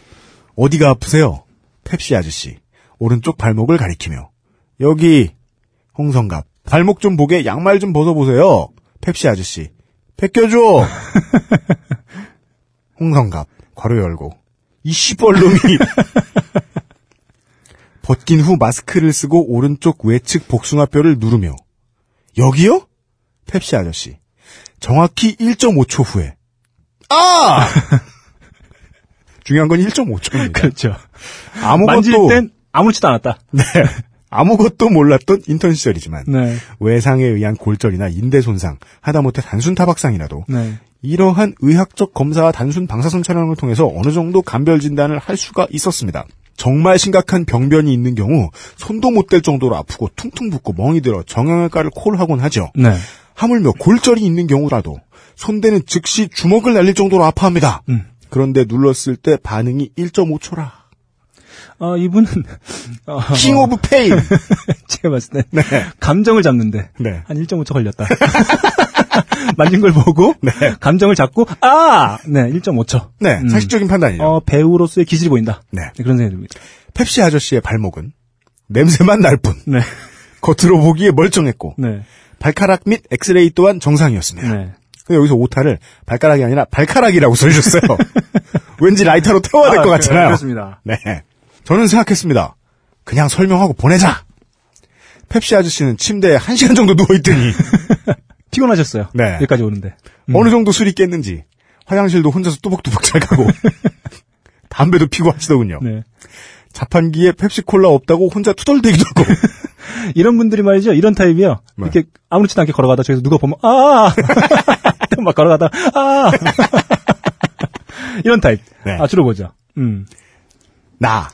어디가 아프세요? 펩시 아저씨, 오른쪽 발목을 가리키며. 여기, 홍성갑, 발목 좀 보게 양말 좀 벗어보세요. 펩시 아저씨, 벗겨줘! 홍성갑, 괄호 열고. 이 씨벌놈이! 벗긴 후 마스크를 쓰고 오른쪽 외측 복숭아뼈를 누르며. 여기요? 펩시 아저씨. 정확히 1.5초 후에. 아! 중요한 건 1.5초입니다. 그렇죠. 아무것도 만질 땐 아무렇지도 않았다. 네. 아무것도 몰랐던 인턴 시절이지만 네. 외상에 의한 골절이나 인대 손상, 하다못해 단순 타박상이라도 네. 이러한 의학적 검사와 단순 방사선 촬영을 통해서 어느 정도 감별 진단을 할 수가 있었습니다. 정말 심각한 병변이 있는 경우 손도 못 댈 정도로 아프고 퉁퉁 붓고 멍이 들어 정형외과를 콜하곤 하죠. 네. 하물며 골절이 있는 경우라도 손대는 즉시 주먹을 날릴 정도로 아파합니다. 음. 그런데 눌렀을 때 반응이 1.5초라. 어, 이분은 어, King of Pain. 제가 봤을 때 네. 감정을 잡는데 네. 한 1.5초 걸렸다. 만진 걸 보고 네. 감정을 잡고 아, 네, 1.5초. 네, 음. 상식적인 판단이죠. 어, 배우로서의 기질이 보인다. 네. 네, 그런 생각이 듭니다. 펩시 아저씨의 발목은 냄새만 날 뿐. 네. 겉으로 보기에 멀쩡했고 네. 발가락 및 엑스레이 또한 정상이었습니다. 네. 근데 여기서 오타를 발가락이 아니라 발가락이라고 써주셨어요. 왠지 라이터로 태워야 될것 아, 같잖아요. 그렇습니다. 네. 저는 생각했습니다. 그냥 설명하고 보내자. 펩시 아저씨는 침대에 한 시간 정도 누워있더니 피곤하셨어요. 네. 여기까지 오는데. 음. 어느 정도 술이 깼는지 화장실도 혼자서 뚜벅뚜벅 잘 가고 담배도 피고 하시더군요. 네. 자판기에 펩시콜라 없다고 혼자 투덜대기도 하고 이런 분들이 말이죠. 이런 타입이요. 네. 이렇게 아무렇지도 않게 걸어가다 저기서 누가 보면 아! 막 걸어가다 아! 이런 타입. 네. 아, 주로 보죠. 음. 나.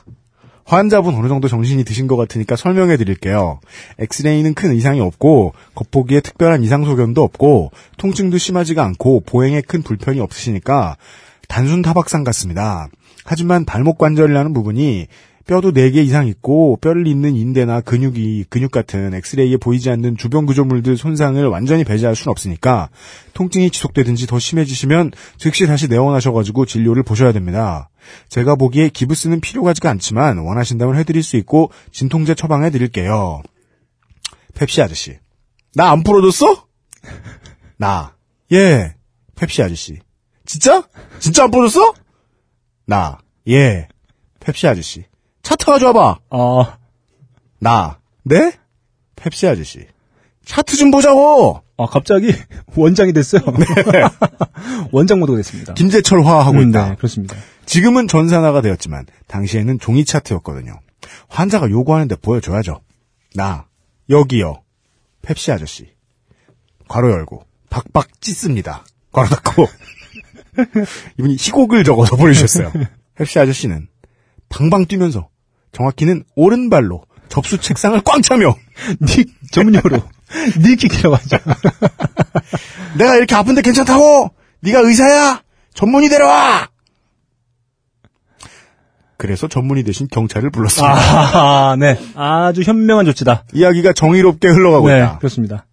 환자분 어느 정도 정신이 드신 것 같으니까 설명해 드릴게요. 엑스레이는 큰 이상이 없고 겉보기에 특별한 이상 소견도 없고 통증도 심하지가 않고 보행에 큰 불편이 없으시니까 단순 타박상 같습니다. 하지만 발목 관절이라는 부분이 뼈도 4개 이상 있고 뼈를 잇는 인대나 근육이 근육 같은 엑스레이에 보이지 않는 주변 구조물들 손상을 완전히 배제할 수는 없으니까 통증이 지속되든지 더 심해지시면 즉시 다시 내원하셔가지고 진료를 보셔야 됩니다. 제가 보기에 기부스는 필요하지가 않지만 원하신다면 해드릴 수 있고 진통제 처방해 드릴게요. 펩시 아저씨. 나 안 풀어줬어? 나. 예. 펩시 아저씨. 진짜? 진짜 안 풀어줬어? 나. 예. 펩시 아저씨. 차트 가져와봐. 어, 나. 네? 펩시 아저씨. 차트 좀 보자고! 아, 갑자기 원장이 됐어요. 원장 모드가 됐습니다. 김재철화 하고 음, 있다. 네, 그렇습니다. 지금은 전산화가 되었지만 당시에는 종이 차트였거든요. 환자가 요구하는데 보여줘야죠. 나 여기요. 펩시 아저씨. 괄호 열고 박박 찢습니다. 괄호 닫고 이분이 희곡을 적어서 보내주셨어요. 펩시 아저씨는 방방 뛰면서 정확히는 오른발로 접수 책상을 꽝 차며 닉, 전문용어로. 닉킥이라고 하죠. 내가 이렇게 아픈데 괜찮다고? 네가 의사야? 전문의 데려와! 그래서 전문의 대신 경찰을 불렀습니다. 아, 네. 아주 현명한 조치다. 이야기가 정의롭게 흘러가고 네, 있다. 그렇습니다.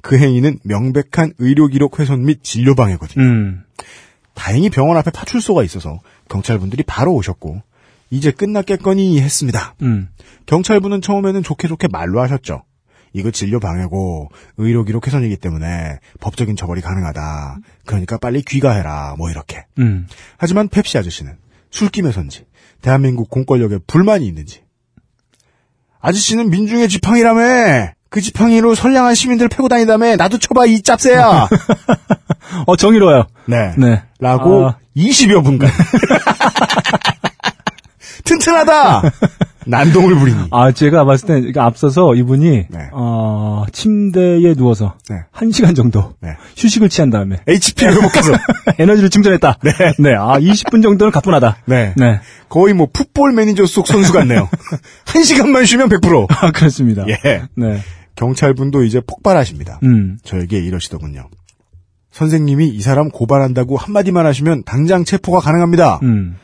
그 행위는 명백한 의료기록 훼손 및 진료방해거든요. 음. 다행히 병원 앞에 파출소가 있어서 경찰분들이 바로 오셨고 이제 끝났겠거니 했습니다. 음. 경찰분은 처음에는 좋게 좋게 말로 하셨죠. 이거 진료 방해고 의료 기록 훼손이기 때문에 법적인 처벌이 가능하다. 그러니까 빨리 귀가해라. 뭐 이렇게. 음. 하지만 펩시 아저씨는 술김에선지 대한민국 공권력에 불만이 있는지 아저씨는 민중의 지팡이라며 그 지팡이로 선량한 시민들 패고 다니다며 나도 쳐봐 이 짭새야 어, 정의로워요. 네. 네. 라고 아. 20여 분간 튼튼하다 난동을 부리니. 아, 제가 봤을 때 앞서서 이분이 네. 어, 침대에 누워서 네. 한 시간 정도 네. 휴식을 취한 다음에 HP를 회복해서. 에너지를 충전했다. 네. 아, 20분 정도는 가뿐하다. 네. 네. 거의 뭐 풋볼 매니저 속 선수 같네요. 한 시간만 쉬면 100%. 아, 그렇습니다. 예. 네. 경찰분도 이제 폭발하십니다. 음. 저에게 이러시더군요. 선생님이 이 사람 고발한다고 한마디만 하시면 당장 체포가 가능합니다. 음.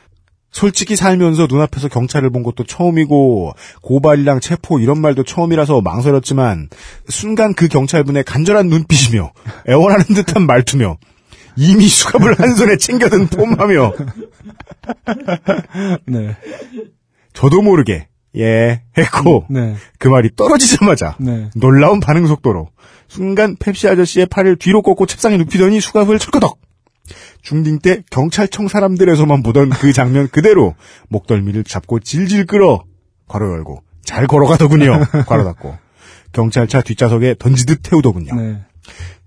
솔직히 살면서 눈앞에서 경찰을 본 것도 처음이고 고발이랑 체포 이런 말도 처음이라서 망설였지만 순간 그 경찰분의 간절한 눈빛이며 애원하는 듯한 말투며 이미 수갑을 한 손에 챙겨든 폼하며 네. 저도 모르게 예 했고 네. 그 말이 떨어지자마자 네. 놀라운 반응 속도로 순간 펩시 아저씨의 팔을 뒤로 꺾고 책상에 눕히더니 수갑을 철거덕 중딩 때 경찰청 사람들에서만 보던 그 장면 그대로 목덜미를 잡고 질질 끌어 괄호 열고 잘 걸어가더군요 괄호 닫고 경찰차 뒷좌석에 던지듯 태우더군요 네.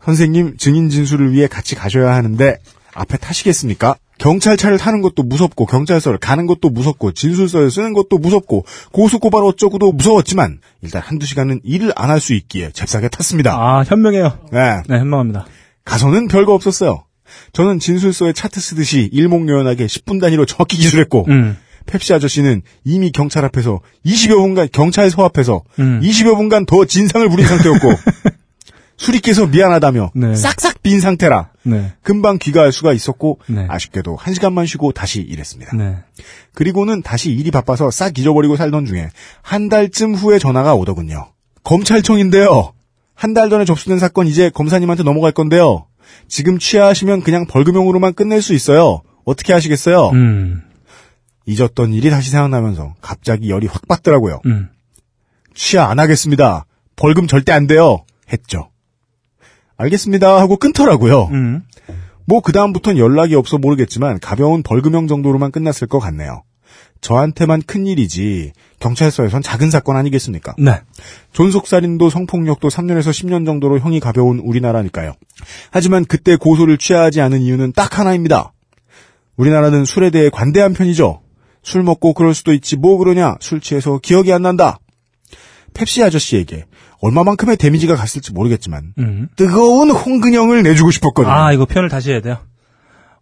선생님 증인 진술을 위해 같이 가셔야 하는데 앞에 타시겠습니까? 경찰차를 타는 것도 무섭고 경찰서를 가는 것도 무섭고 진술서를 쓰는 것도 무섭고 고소고발 어쩌고도 무서웠지만 일단 한두 시간은 일을 안 할 수 있기에 잽싸게 탔습니다. 아, 현명해요. 네. 네, 현명합니다. 가서는 별거 없었어요. 저는 진술서에 차트 쓰듯이 일목요연하게 10분 단위로 정확히 기술했고 음. 펩시 아저씨는 이미 경찰 앞에서 20여 분간 경찰 서 앞에서 음. 20여 분간 더 진상을 부린 상태였고 깨서 미안하다며 네. 싹싹 빈 상태라 네. 금방 귀가할 수가 있었고 네. 아쉽게도 한 시간만 쉬고 다시 일했습니다. 네. 그리고는 다시 일이 바빠서 싹 잊어버리고 살던 중에 한 달쯤 후에 전화가 오더군요. 검찰청인데요. 한 달 전에 접수된 사건 이제 검사님한테 넘어갈 건데요. 지금 취하하시면 그냥 벌금형으로만 끝낼 수 있어요. 어떻게 하시겠어요? 음. 잊었던 일이 다시 생각나면서 갑자기 열이 확 받더라고요. 음. 취하 안 하겠습니다. 벌금 절대 안 돼요. 했죠. 알겠습니다 하고 끊더라고요. 음. 뭐 그다음부턴 연락이 없어 모르겠지만 가벼운 벌금형 정도로만 끝났을 것 같네요. 저한테만 큰 일이지 경찰서에선 작은 사건 아니겠습니까? 네. 존속살인도 성폭력도 3년에서 10년 정도로 형이 가벼운 우리나라니까요. 하지만 그때 고소를 취하지 않은 이유는 딱 하나입니다. 우리나라는 술에 대해 관대한 편이죠. 술 먹고 그럴 수도 있지 뭐 그러냐 술 취해서 기억이 안 난다. 펩시 아저씨에게 얼마만큼의 데미지가 갔을지 모르겠지만 음. 뜨거운 홍근형을 내주고 싶었거든요. 아, 이거 표현을 다시 해야 돼요.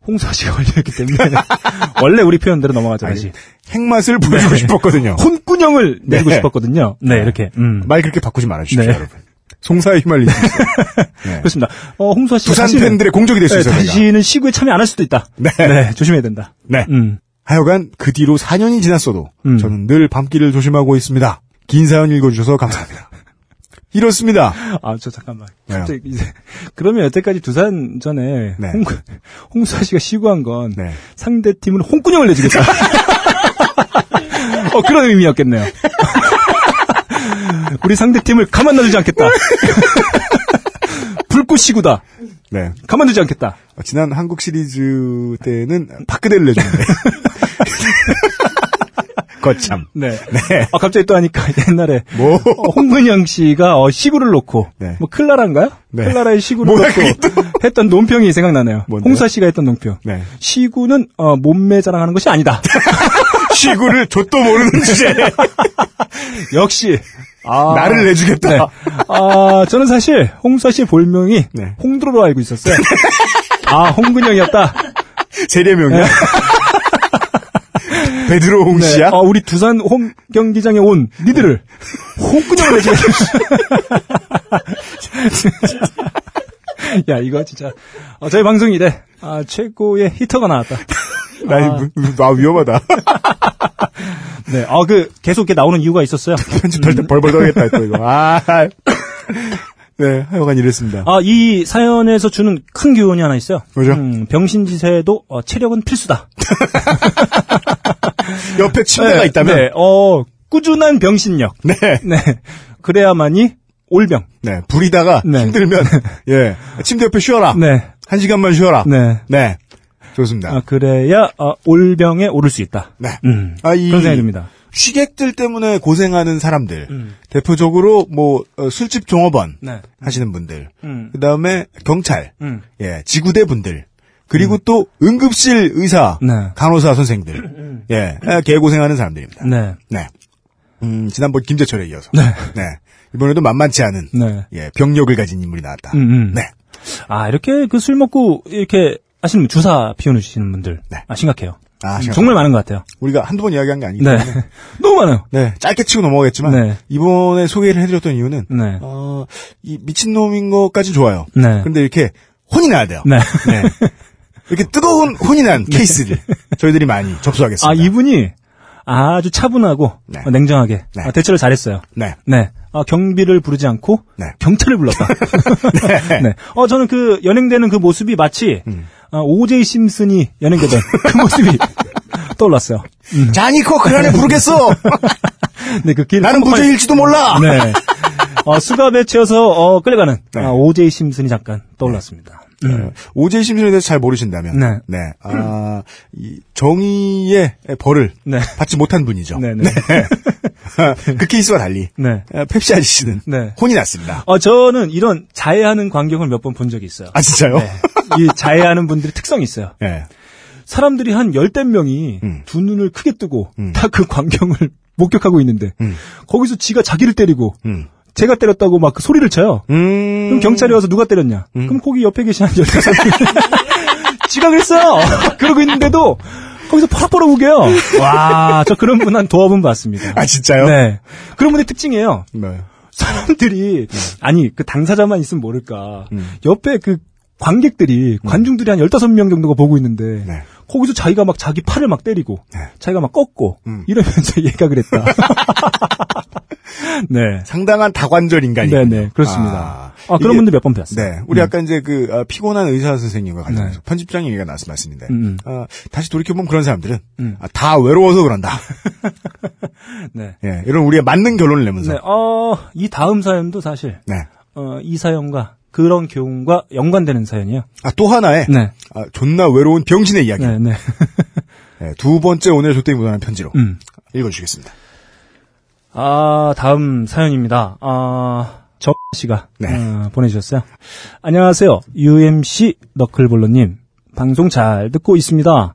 홍사 씨가 걸려있기 때문에. 원래 우리 표현대로 넘어가죠, 다시. 핵맛을 보여주고 싶었거든요. 혼꾸녕을 내고 네. 싶었거든요. 네, 이렇게. 음. 말 그렇게 바꾸지 말아주십시오, 네. 여러분. 송사에. 네. 그렇습니다. 어, 홍수아 씨가 부산 다시는- 팬들의 공적이 될수 네, 있어요. 다시는 시구에 참여 안 할 수도 있다. 네. 조심해야 된다. 네. 음. 하여간 그 뒤로 4년이 지났어도 음. 저는 늘 밤길을 조심하고 있습니다. 긴 사연 읽어주셔서 감사합니다. 이렇습니다. 아, 저 잠깐만. 왜요? 갑자기 이제 그러면 여태까지 두산 전에 네. 홍, 홍수아 씨가 시구한 건 네. 상대 팀은 홍군형을 내주겠다. 어, 그런 의미였겠네요. 우리 상대 팀을 가만 놔두지 않겠다. 불꽃 시구다. 네. 가만 두지 않겠다. 어, 지난 한국 시리즈 때는 박그대를 내줬는데. 거참. 네. 네. 아, 갑자기 또 하니까 옛날에 뭐. 어, 홍근영 씨가 어, 시구를 놓고 네. 뭐 클라라인가요? 네. 클라라의 시구를 뭐야, 놓고 했던 논평이 생각나네요. 뭔데요? 홍사 씨가 했던 논평. 네. 시구는 어, 몸매 자랑하는 것이 아니다. 시구를 좆도 모르는 주제. 역시 아, 나를 내주겠다. 네. 아, 저는 사실 홍사 씨의 본명이 네. 홍두로로 알고 있었어요. 아, 홍근영이었다. 재래명이야? 베드로 홍씨야? 어, 우리 두산 홈 경기장에 온 니들을 홍근영을 내주겠다. 야, 이거 진짜 어, 저희 방송이 이래 아, 최고의 히터가 나왔다. 나, 이- 나 위험하다. 네, 아, 그 계속 이렇게 나오는 이유가 있었어요. 편집할 때 벌벌 떨겠다, 또 이거. 아, 네, 하여간 이랬습니다. 아, 이 사연에서 주는 큰 교훈이 하나 있어요. 뭐죠? 음, 병신지세도 어, 체력은 필수다. 옆에 침대가 네, 있다면? 네, 어, 꾸준한 병신력. 네. 네, 그래야만이 올병. 네, 부리다가 네. 힘들면, 예, 침대 옆에 쉬어라. 네, 한 시간만 쉬어라. 네. 네. 좋습니다. 아, 그래야 어, 올병에 오를 수 있다. 네. 음, 아, 이 그런 생각이 듭니다. 쉬객들 때문에 고생하는 사람들. 음. 대표적으로 뭐 어, 술집 종업원 네. 하시는 분들. 음. 그다음에 경찰, 음. 예, 지구대 분들. 그리고 또 응급실 의사, 네. 간호사 선생들. 예, 예, 개고생하는 사람들입니다. 네. 네. 음, 지난번 김재철에 이어서. 네. 이번에도 만만치 않은 네. 예, 병력을 가진 인물이 나왔다. 음, 음. 네. 아, 이렇게 그 술 먹고 이렇게 하시는 분, 주사 피워주시는 분들. 네. 아, 심각해요. 아, 음. 정말 많은 것 같아요. 우리가 한두 번 이야기한 게 아니기 네. 때문에 너무 많아요. 네, 짧게 치고 넘어가겠지만 네. 이번에 소개를 해드렸던 이유는 네. 어, 이 미친놈인 것까지 좋아요. 네. 근데 이렇게 혼이 나야 돼요. 네. 이렇게 뜨거운 혼이 난 케이스들 저희들이 많이 접수하겠습니다. 아, 이분이 아주 차분하고 네. 어, 냉정하게 네. 아, 대처를 잘했어요. 네. 네. 아, 경비를 부르지 않고 네. 경찰을 불렀다. 네. 어, 저는 그 연행되는 그 모습이 마치 음. 어, 오제이 심슨이 연행되던 그 모습이 떠올랐어요. 자니코 그란에 부르겠어. 네, 그 길 나는 무죄일지도 몰라. 네. 어, 수갑에 채워서 어, 끌려가는 네. 아, 오제이 심슨이 잠깐 떠올랐습니다. 음. 오제이 심슨에 대해서 잘 모르신다면, 네. 아, 이 정의의 벌을 네. 받지 못한 분이죠. 네, 네. 그 케이스와 달리, 네. 아, 펩시 아저씨는 네. 혼이 났습니다. 어, 저는 이런 자해하는 광경을 몇 번 본 적이 있어요. 아, 진짜요? 네. 이 자해하는 분들이 특성이 있어요. 네. 사람들이 한 열댓 명이 음. 두 눈을 크게 뜨고 음. 다그 광경을 목격하고 있는데 음. 거기서 지가 자기를 때리고 음. 제가 때렸다고 막 그 소리를 쳐요. 음. 그럼 경찰이 와서 누가 때렸냐? 음. 그럼 거기 옆에 계신 한명 지가 그랬어요. 그러고 있는데도 거기서 펄럭펄럭 우겨요. 와, 저 그런 분한분 봤습니다. 아, 진짜요? 네. 그런 분의 특징이에요. 네. 사람들이 아니 그 당사자만 있으면 모를까 음. 옆에 그 관객들이 관중들이 한 15명 정도가 보고 있는데 네. 거기서 자기가 막 자기 팔을 막 때리고 네. 자기가 막 꺾고 음. 이러면서 얘가 그랬다. 네. 상당한 다관절 인간이군요. 네네 그렇습니다. 아, 그런 이게- 분들 몇 번 뵀어요. 네. 우리 아까 이제 그, 아, 피곤한 의사 선생님과 관련해서 네. 편집장 얘기가 나왔 말씀인데, 음, 아, 다시 돌이켜 보면 그런 사람들은, 음. 아, 다 외로워서 그런다. 네. 예, 이런 우리의 맞는 결론을 내면서. 네. 어, 이 다음 사연도 사실 네. 어, 이 사연과 그런 교훈과 연관되는 사연이에요. 아, 또 하나의, 네. 아, 존나 외로운 병신의 이야기. 네, 네. 네, 두 번째 오늘 조땡이 묻어나는 편지로 음. 읽어주시겠습니다. 아, 다음 사연입니다. 아, 정 씨가 네. 어, 보내주셨어요. 안녕하세요. UMC 너클볼러님. 방송 잘 듣고 있습니다.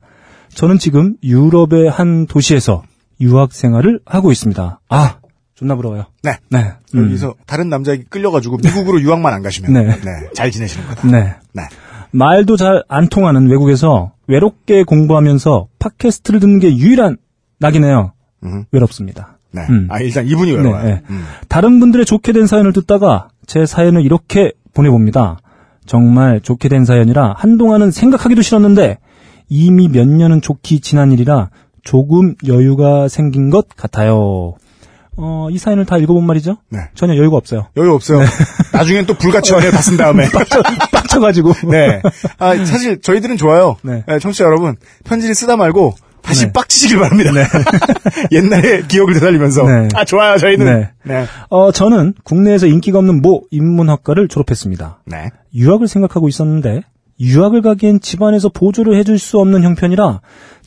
저는 지금 유럽의 한 도시에서 유학 생활을 하고 있습니다. 아, 존나 부러워요. 네. 네. 음. 여기서 다른 남자에게 끌려가지고 미국으로 유학만 안 가시면, 네. 네. 잘 지내시는 거다. 네. 네. 말도 잘 안 통하는 외국에서 외롭게 공부하면서 팟캐스트를 듣는 게 유일한 낙이네요. 음. 외롭습니다. 네. 음. 아, 일단 이분이 외로워요. 네, 네. 음. 다른 분들의 좋게 된 사연을 듣다가 제 사연을 이렇게 보내봅니다. 정말 좋게 된 사연이라 한동안은 생각하기도 싫었는데 이미 몇 년은 좋기 지난 일이라 조금 여유가 생긴 것 같아요. 어, 이 사연을 다 읽어본 말이죠? 네. 전혀 여유가 없어요. 여유 없어요. 나중엔 또 불같이 연애 다쓴 다음에. 빡쳐가지고. 네. 아, 사실 저희들은 좋아요. 네. 네, 청취자 여러분, 편지를 쓰다 말고 다시 네. 빡치시길 바랍니다. 옛날의 기억을 되살리면서. 네. 아, 좋아요, 저희는. 네. 네. 어, 저는 국내에서 인기가 없는 모 인문학과를 졸업했습니다. 네. 유학을 생각하고 있었는데 유학을 가기엔 집안에서 보조를 해줄 수 없는 형편이라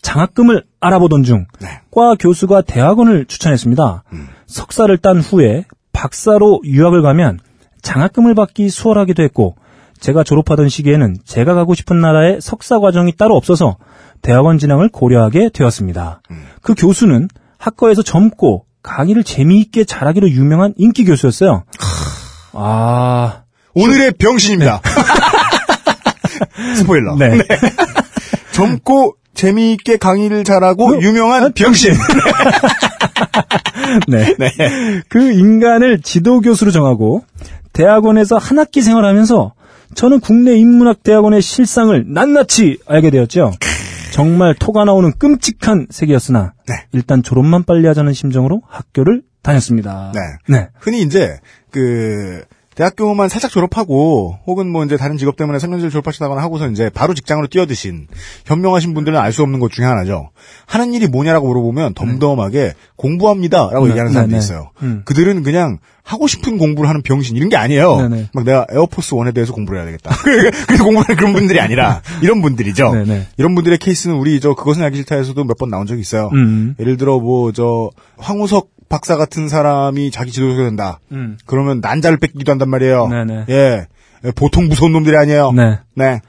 장학금을 알아보던 중 네. 과 교수가 대학원을 추천했습니다. 음. 석사를 딴 후에 박사로 유학을 가면 장학금을 받기 수월하기도 했고 제가 졸업하던 시기에는 제가 가고 싶은 나라의 석사 과정이 따로 없어서 대학원 진학을 고려하게 되었습니다. 음. 그 교수는 학과에서 젊고 강의를 재미있게 잘하기로 유명한 인기 교수였어요. 아, 오늘의 병신입니다. 스포일러. 네. 젊고 재미있게 강의를 잘하고 유명한 병신. 네. 그 인간을 지도 교수로 정하고 대학원에서 한 학기 생활하면서 저는 국내 인문학 대학원의 실상을 낱낱이 알게 되었죠. 정말 토가 나오는 끔찍한 세계였으나 네. 일단 졸업만 빨리 하자는 심정으로 학교를 다녔습니다. 네. 네. 흔히 이제 그 대학교만 살짝 졸업하고 혹은 뭐 이제 다른 직업 때문에 3년제를 졸업하시다거나 하고서 이제 바로 직장으로 뛰어드신 현명하신 분들은 알 수 없는 것 중에 하나죠. 하는 일이 뭐냐라고 물어보면 덤덤하게 공부합니다라고 네, 얘기하는 네, 사람들이 네. 있어요. 음. 그들은 그냥 하고 싶은 공부를 하는 병신 이런 게 아니에요. 네, 네. 막 내가 에어포스 원에 대해서 공부를 해야 되겠다. 그래서 공부하는 그런 분들이 아니라 이런 분들이죠. 네, 네. 이런 분들의 케이스는 우리 저 그것은 알기 싫다에서도 몇 번 나온 적이 있어요. 음. 예를 들어 뭐 저 황우석 박사 같은 사람이 자기 지도자가 된다. 음. 그러면 난자를 뺏기도 한단 말이에요. 네네. 예. 예, 보통 무서운 놈들이 아니에요. 네. 네.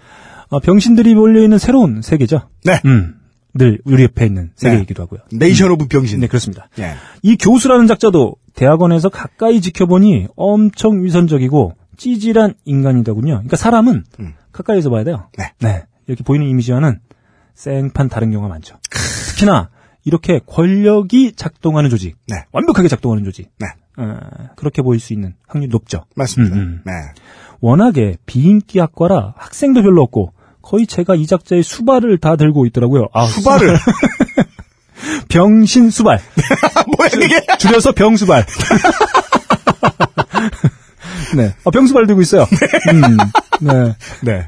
어, 병신들이 몰려있는 새로운 세계죠. 네. 음. 늘 우리 옆에 있는 세계이기도 하고요. Nation of 병신. 네, 그렇습니다. 예. 이 교수라는 작자도 대학원에서 가까이 지켜보니 엄청 위선적이고 찌질한 인간이더군요. 그러니까 사람은 음. 가까이서 봐야 돼요. 네. 이렇게 보이는 이미지와는 생판 다른 경우가 많죠. 특히나 이렇게 권력이 작동하는 조직, 네. 완벽하게 작동하는 조직, 네. 어, 그렇게 보일 수 있는 확률이 높죠. 맞습니다. 음, 음. 네. 워낙에 비인기 학과라 학생도 별로 없고 거의 제가 이 작자의 수발을 다 들고 있더라고요. 아, 수발을. 병신 수발. 뭐야, 이게? 줄여서 병수발. 네. 아, 병수발 들고 있어요. 음, 네. 네.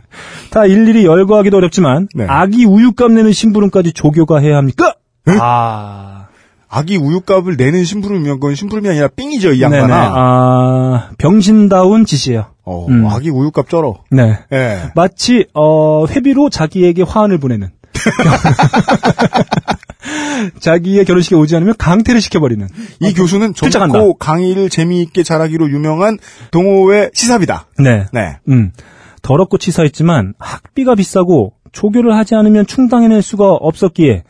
다 일일이 열거하기도 어렵지만 네. 아기 우유값 내는 심부름까지 조교가 해야 합니까? 아. 아기 우유값을 내는 심부름이면 그건 심부름이 아니라 삥이죠, 이. 양반아. 아, 병신다운 짓이에요. 어, 음. 아기 우유값 쩔어. 네. 예. 마치 어 회비로 자기에게 화환을 보내는 자기의 결혼식에 오지 않으면 강퇴를 시켜버리는 이 교수는 출장한다. 젊고 강의를 재미있게 잘하기로 유명한 동호회 시사비다. 네. 네. 음 더럽고 치사했지만 학비가 비싸고 조교를 하지 않으면 충당해낼 수가 없었기에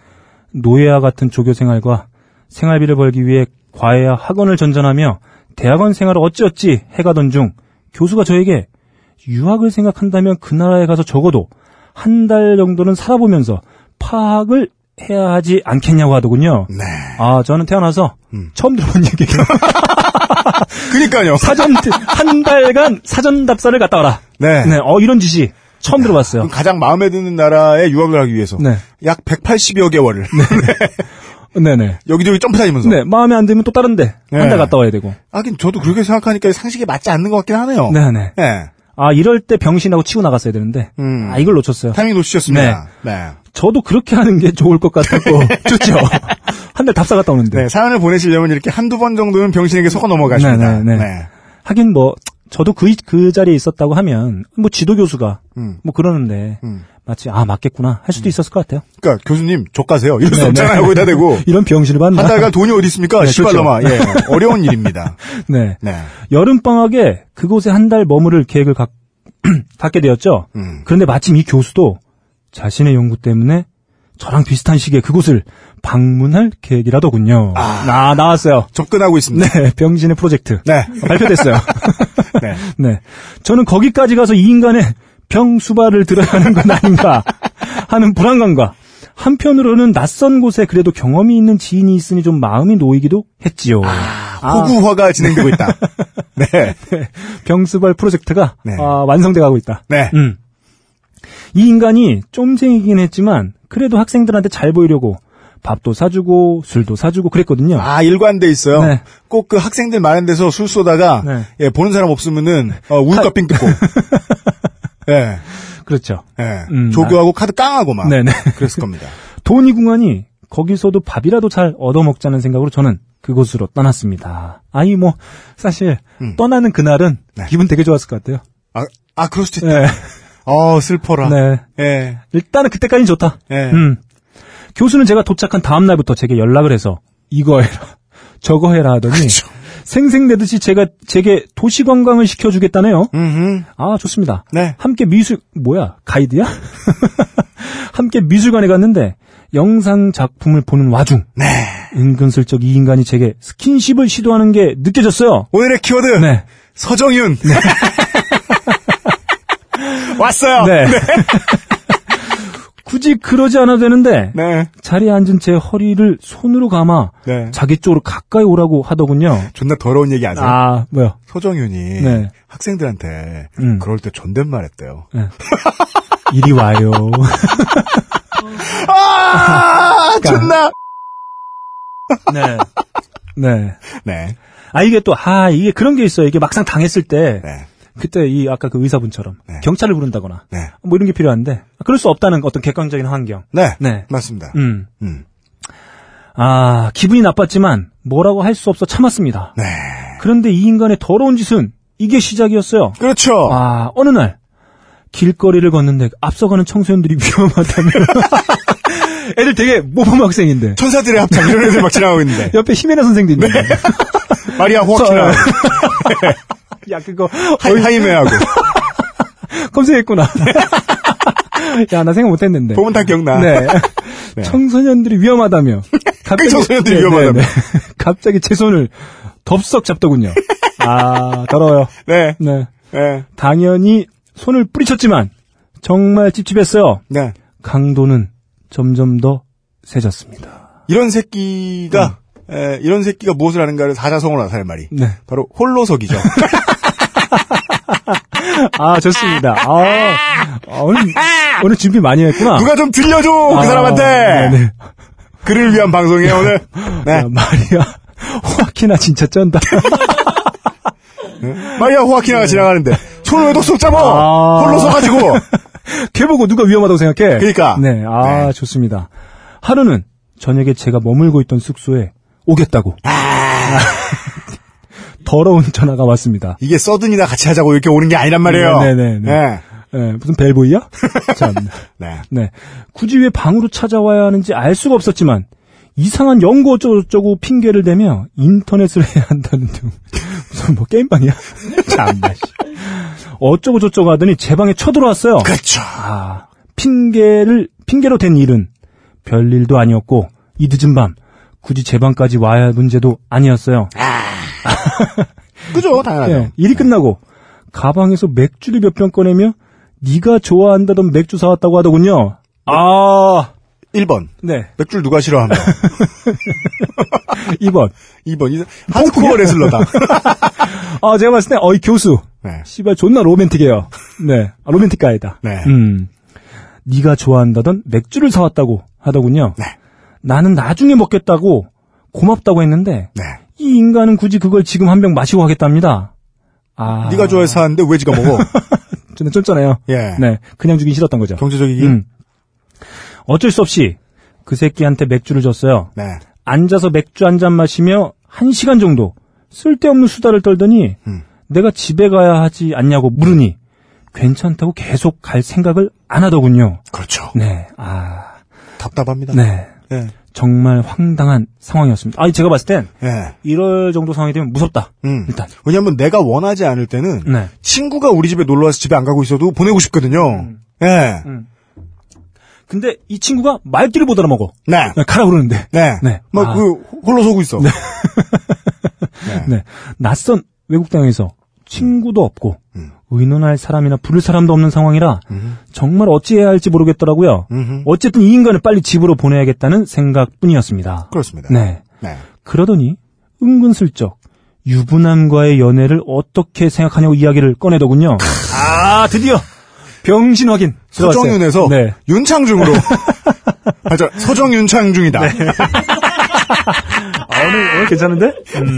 노예와 같은 조교 생활과 생활비를 벌기 위해 과외와 학원을 전전하며 대학원 생활을 어찌어찌 해가던 중 교수가 저에게 유학을 생각한다면 그 나라에 가서 적어도 한 달 정도는 살아보면서 파악을 해야 하지 않겠냐고 하더군요. 네. 아, 저는 태어나서 음. 처음 들어본 얘기예요. 그니까요. 사전, 한 달간 사전 답사를 갔다 와라. 네. 네, 어, 이런 지시 처음 들어봤어요. 가장 마음에 드는 나라에 유학을 하기 위해서 네. 약 180여 개월을 네네. 여기저기 점프 다니면서 네, 마음에 안 들면 또 다른데 네. 한달 갔다 와야 되고. 하긴 저도 그렇게 생각하니까 상식에 맞지 않는 것 같긴 하네요. 네네. 네. 아, 이럴 때 병신하고 치고 나갔어야 되는데. 음. 아, 이걸 놓쳤어요. 타이밍 놓치셨습니다. 네. 저도 그렇게 하는 게 좋을 것 같았고. 좋죠. 한 달 답사 갔다 오는데. 네, 사연을 보내시려면 이렇게 한두 번 정도는 병신에게 속아 넘어가십니다. 네, 네, 네. 하긴 뭐, 저도 그, 그 자리에 있었다고 하면, 뭐 지도 교수가, 음. 뭐 그러는데, 음. 마치, 아, 맞겠구나. 할 수도 있었을 것 같아요. 그러니까 교수님 족 가세요. 이럴 수 네, 없잖아요. 네. 거기다 대고 이런 병신을 봤나? 한 달간 돈이 어디 있습니까? 네, 시발놈아. 예. 어려운 일입니다. 네. 네. 여름방학에 그곳에 한 달 머무를 계획을 갖, 갖게 되었죠. 음. 그런데 마침 이 교수도 자신의 연구 때문에 저랑 비슷한 시기에 그곳을 방문할 계획이라더군요. 아. 나왔어요. 접근하고 있습니다. 네, 병신의 프로젝트. 네. 발표됐어요. 네. 네. 저는 거기까지 가서 이 인간의 병수발을 들어야 하는 건 아닌가 하는 불안감과 한편으로는 낯선 곳에 그래도 경험이 있는 지인이 있으니 좀 마음이 놓이기도 했지요. 아. 호구화가 진행되고 있다. 네. 병수발 프로젝트가 네. 아, 완성돼 가고 있다. 네. 음. 이 인간이 쫌생이긴 했지만 그래도 학생들한테 잘 보이려고 밥도 사주고 술도 사주고 그랬거든요. 아, 일관돼 있어요. 네. 꼭그 학생들 많은 데서 술 쏘다가 네. 예, 보는 사람 없으면은 어, 우유값 빙 뜯고. 예. 그렇죠. 예. 음, 조교하고 카드 깡하고 막. 네네. 그랬을 겁니다. 돈이 궁하니 거기서도 밥이라도 잘 얻어먹자는 생각으로 저는 그곳으로 떠났습니다. 아니 뭐 사실 음. 떠나는 그날은 네. 기분 되게 좋았을 것 같아요. 아, 아 그럴 수도 있다. 네. 어, 슬퍼라. 네. 예. 일단은 그때까지는 좋다. 예. 음. 교수는 제가 도착한 다음 날부터 제게 연락을 해서 이거 해라, 저거 해라 하더니 그렇죠. 생색내듯이 제가 제게 도시 관광을 시켜주겠다네요. 음. 아 좋습니다. 네. 함께 미술 뭐야 가이드야? 함께 미술관에 갔는데 영상 작품을 보는 와중 네. 은근슬쩍 이 인간이 제게 스킨십을 시도하는 게 느껴졌어요. 오늘의 키워드. 네. 서정윤. 왔어요. 네. 굳이 그러지 않아도 되는데 네. 자리에 앉은 제 허리를 손으로 감아 네. 자기 쪽으로 가까이 오라고 하더군요. 존나 더러운 얘기 아세요? 아, 뭐요? 서정윤이 네. 학생들한테 음. 그럴 때 존댓말 했대요. 네. 이리 와요. 아, 존나. 네. 네. 네. 아, 이게 또, 아, 이게 그런 게 있어요. 이게 막상 당했을 때, 네. 그때 이 아까 그 의사분처럼 네. 경찰을 부른다거나, 네. 뭐 이런 게 필요한데, 그럴 수 없다는 어떤 객관적인 환경. 네. 네. 맞습니다. 음. 음. 아, 기분이 나빴지만, 뭐라고 할 수 없어 참았습니다. 네. 그런데 이 인간의 더러운 짓은 이게 시작이었어요. 그렇죠. 아, 어느 날, 길거리를 걷는데 앞서가는 청소년들이 위험하다며. 애들 되게 모범 학생인데. 천사들의 합창 이런 애들 막 지나가고 있는데. 옆에 히메나 선생도 있는데. 마리아 호아키나 야, 그거, 하이, 하이메하고 검색했구나. 야, 나 생각 못 했는데. 보면 다 기억나. 네. 네. 청소년들이 위험하다며. 갑자기, 청소년들이 위험하다며. 갑자기 제 손을 덥석 잡더군요. 아, 더러워요. 네. 네. 네. 당연히 손을 뿌리쳤지만 정말 찝찝했어요. 네. 강도는 점점 더 세졌습니다. 이런 새끼가 에, 이런 새끼가 무엇을 하는가를 사자성어로 나타낼 말이 네. 바로 홀로석이죠. 아, 좋습니다. 아, 아, 오늘, 오늘 준비 많이 했구나. 누가 좀 들려줘 아, 그 사람한테 네네. 그를 위한 방송이에요 오늘. 네. 아, 마리아, 호아키나 진짜 쩐다. 마리아 호아키나가 지나가는데 손을 왜 덕석 잡아? 아. 홀로 서가지고. 걔 보고 누가 위험하다고 생각해? 그러니까. 네, 아, 네. 좋습니다. 하루는 저녁에 제가 머물고 있던 숙소에 오겠다고. 아. 더러운 전화가 왔습니다. 이게 서든이나 같이 하자고 이렇게 오는 게 아니란 말이에요. 네네네. 네. 네, 무슨 벨보이야? 참. 네. 네. 굳이 왜 방으로 찾아와야 하는지 알 수가 없었지만, 이상한 연구 어쩌고저쩌고 핑계를 대며 인터넷을 해야 한다는 등. 무슨 뭐 게임방이야? 참나, 씨. 어쩌고 저쩌고 하더니 제 방에 쳐들어왔어요. 그렇죠. 아, 핑계를, 핑계로 된 일은 별일도 아니었고, 이 늦은 밤, 굳이 제 방까지 와야 할 문제도 아니었어요. 그죠, 당연하죠. 예, 일이 끝나고, 가방에서 맥주를 몇 병 꺼내며, 네가 좋아한다던 맥주 사왔다고 하더군요. 아, 1번. 네. 맥주를 누가 싫어한다. 2번. 2번. 하드코어 레슬러다. 아, 제가 봤을 때, 어이, 교수. 네. 씨발, 존나 로맨틱해요. 네. 아, 로맨틱 가이다. 네. 음. 네가 좋아한다던 맥주를 사왔다고 하더군요. 네. 나는 나중에 먹겠다고 고맙다고 했는데, 네. 이 인간은 굳이 그걸 지금 한 병 마시고 가겠답니다. 아. 네가 좋아해서 사는데 왜 지가 먹어? 저는 쫀쫀해요. 예. 네. 그냥 주긴 싫었던 거죠. 경제적이긴. 음. 어쩔 수 없이 그 새끼한테 맥주를 줬어요. 네. 앉아서 맥주 한 잔 마시며 한 시간 정도 쓸데없는 수다를 떨더니 음. 내가 집에 가야 하지 않냐고 물으니 괜찮다고 계속 갈 생각을 안 하더군요. 그렇죠. 네. 아. 답답합니다. 네. 예. 정말 황당한 상황이었습니다. 아니, 제가 봤을 땐 예. 이럴 정도 상황이 되면 무섭다. 음. 일단. 왜냐면 내가 원하지 않을 때는 네. 친구가 우리 집에 놀러 와서 집에 안 가고 있어도 보내고 싶거든요. 예. 음. 근데 이 친구가 말귀를 못 알아먹어. 네. 가라 그러는데. 네. 네. 막 아. 그 홀로 서고 있어. 네. 네. 낯선 외국 땅에서 친구도 없고 음. 의논할 사람이나 부를 사람도 없는 상황이라 음. 정말 어찌해야 할지 모르겠더라고요. 음흠. 어쨌든 이 인간을 빨리 집으로 보내야겠다는 생각뿐이었습니다. 그렇습니다. 네. 네. 그러더니 은근슬쩍 유부남과의 연애를 어떻게 생각하냐고 이야기를 꺼내더군요. 아 드디어 병신 확인. 서정윤에서 네. 윤창중으로. 맞아. 서정윤창중이다. 아, 오늘, 오늘 괜찮은데? 음.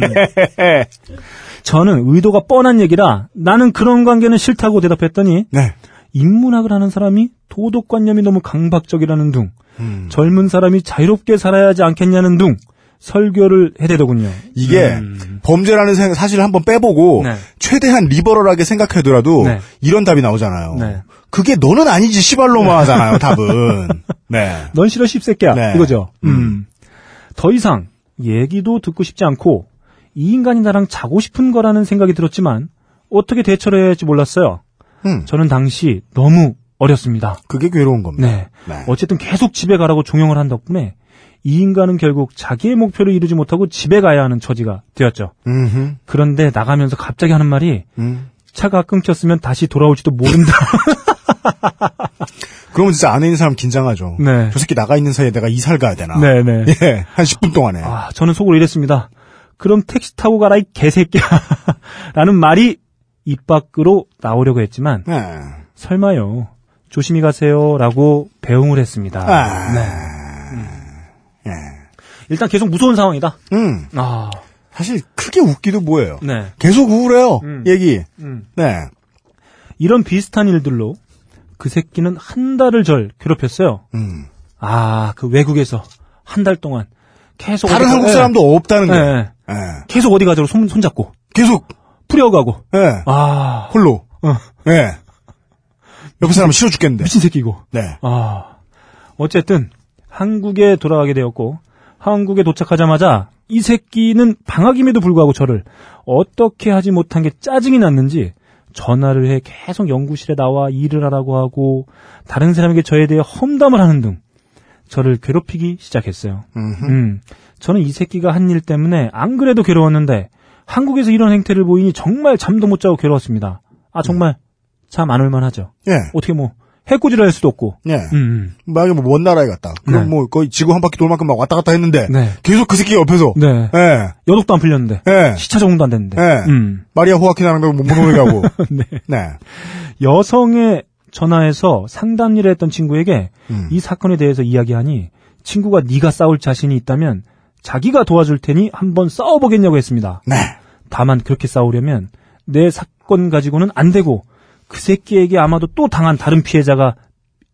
저는 의도가 뻔한 얘기라 나는 그런 관계는 싫다고 대답했더니 네. 인문학을 하는 사람이 도덕관념이 너무 강박적이라는 둥 음. 젊은 사람이 자유롭게 살아야 하지 않겠냐는 둥 설교를 해대더군요. 이게 음. 범죄라는 생- 사실을 한번 빼보고 네. 최대한 리버럴하게 생각하더라도 네. 이런 답이 나오잖아요. 네. 그게 너는 아니지 시발로만 하잖아요. 답은. 네. 넌 싫어 씹새끼야 네. 이거죠. 음. 더 이상 얘기도 듣고 싶지 않고 이 인간이 나랑 자고 싶은 거라는 생각이 들었지만 어떻게 대처를 해야 할지 몰랐어요. 음. 저는 당시 너무 어렸습니다. 그게 괴로운 겁니다. 네. 네. 어쨌든 계속 집에 가라고 종용을 한 덕분에 이 인간은 결국 자기의 목표를 이루지 못하고 집에 가야 하는 처지가 되었죠. 음흠. 그런데 나가면서 갑자기 하는 말이 음. 차가 끊겼으면 다시 돌아올지도 모른다. 그러면 진짜 안에 있는 사람 긴장하죠. 네. 저 새끼 나가 있는 사이에 내가 이사를 가야 되나. 네네. 예. 한 10분 동안에. 아, 저는 속으로 이랬습니다. 그럼 택시 타고 가라 이 개새끼야. 라는 말이 입 밖으로 나오려고 했지만 네. 설마요. 조심히 가세요. 라고 배웅을 했습니다. 아. 네. 예. 일단 계속 무서운 상황이다. 음. 아, 사실 크게 웃기도 뭐예요. 네. 계속 우울해요. 음. 얘기. 음. 네. 이런 비슷한 일들로 그 새끼는 한 달을 절 괴롭혔어요. 음. 아, 그 외국에서 한 달 동안 계속 다른 어디 한국 예. 사람도 없다는 예, 거예요. 예. 예. 계속 어디 가자고 손, 손잡고 계속. 풀려가고. 예. 아, 홀로. 어, 예. 옆에 사람 싫어 죽겠는데. 미친 새끼고. 네. 아, 어쨌든 한국에 돌아가게 되었고 한국에 도착하자마자 이 새끼는 방학임에도 불구하고 저를 어떻게 하지 못한 게 짜증이 났는지 전화를 해 계속 연구실에 나와 일을 하라고 하고 다른 사람에게 저에 대해 험담을 하는 등 저를 괴롭히기 시작했어요. 음흠. 음, 저는 이 새끼가 한 일 때문에 안 그래도 괴로웠는데 한국에서 이런 행태를 보이니 정말 잠도 못 자고 괴로웠습니다. 아 정말 잠안 올만 하죠. 예. 어떻게 뭐 해코지를 할 수도 없고. 예. 음, 음. 만약에 뭐 먼 나라에 갔다. 그럼 네. 뭐 거의 지구 한 바퀴 돌 만큼 막 왔다 갔다 했는데 네. 계속 그 새끼 옆에서 네. 예. 여독도 안 풀렸는데 예. 시차 적응도 안 됐는데. 예. 음. 마리아 호아키나랑 못 보는 가고. 네. 네. 여성의 전화해서 상담 일을 했던 친구에게 음. 이 사건에 대해서 이야기하니 친구가 네가 싸울 자신이 있다면 자기가 도와줄 테니 한번 싸워보겠냐고 했습니다. 네. 다만 그렇게 싸우려면 내 사건 가지고는 안 되고 그 새끼에게 아마도 또 당한 다른 피해자가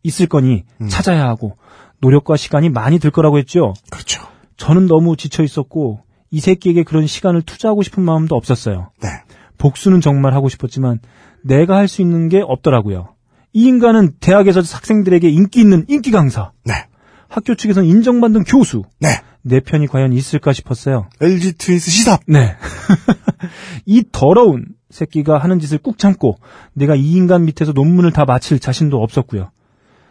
있을 거니 음. 찾아야 하고 노력과 시간이 많이 들 거라고 했죠. 그렇죠. 저는 너무 지쳐 있었고 이 새끼에게 그런 시간을 투자하고 싶은 마음도 없었어요. 네. 복수는 정말 하고 싶었지만 내가 할 수 있는 게 없더라고요. 이 인간은 대학에서 학생들에게 인기 있는 인기 강사, 네. 학교 측에서는 인정받는 교수. 네. 내 편이 과연 있을까 싶었어요. LG 트윈스 시삽. 네. 이 더러운 새끼가 하는 짓을 꾹 참고 내가 이 인간 밑에서 논문을 다 마칠 자신도 없었고요.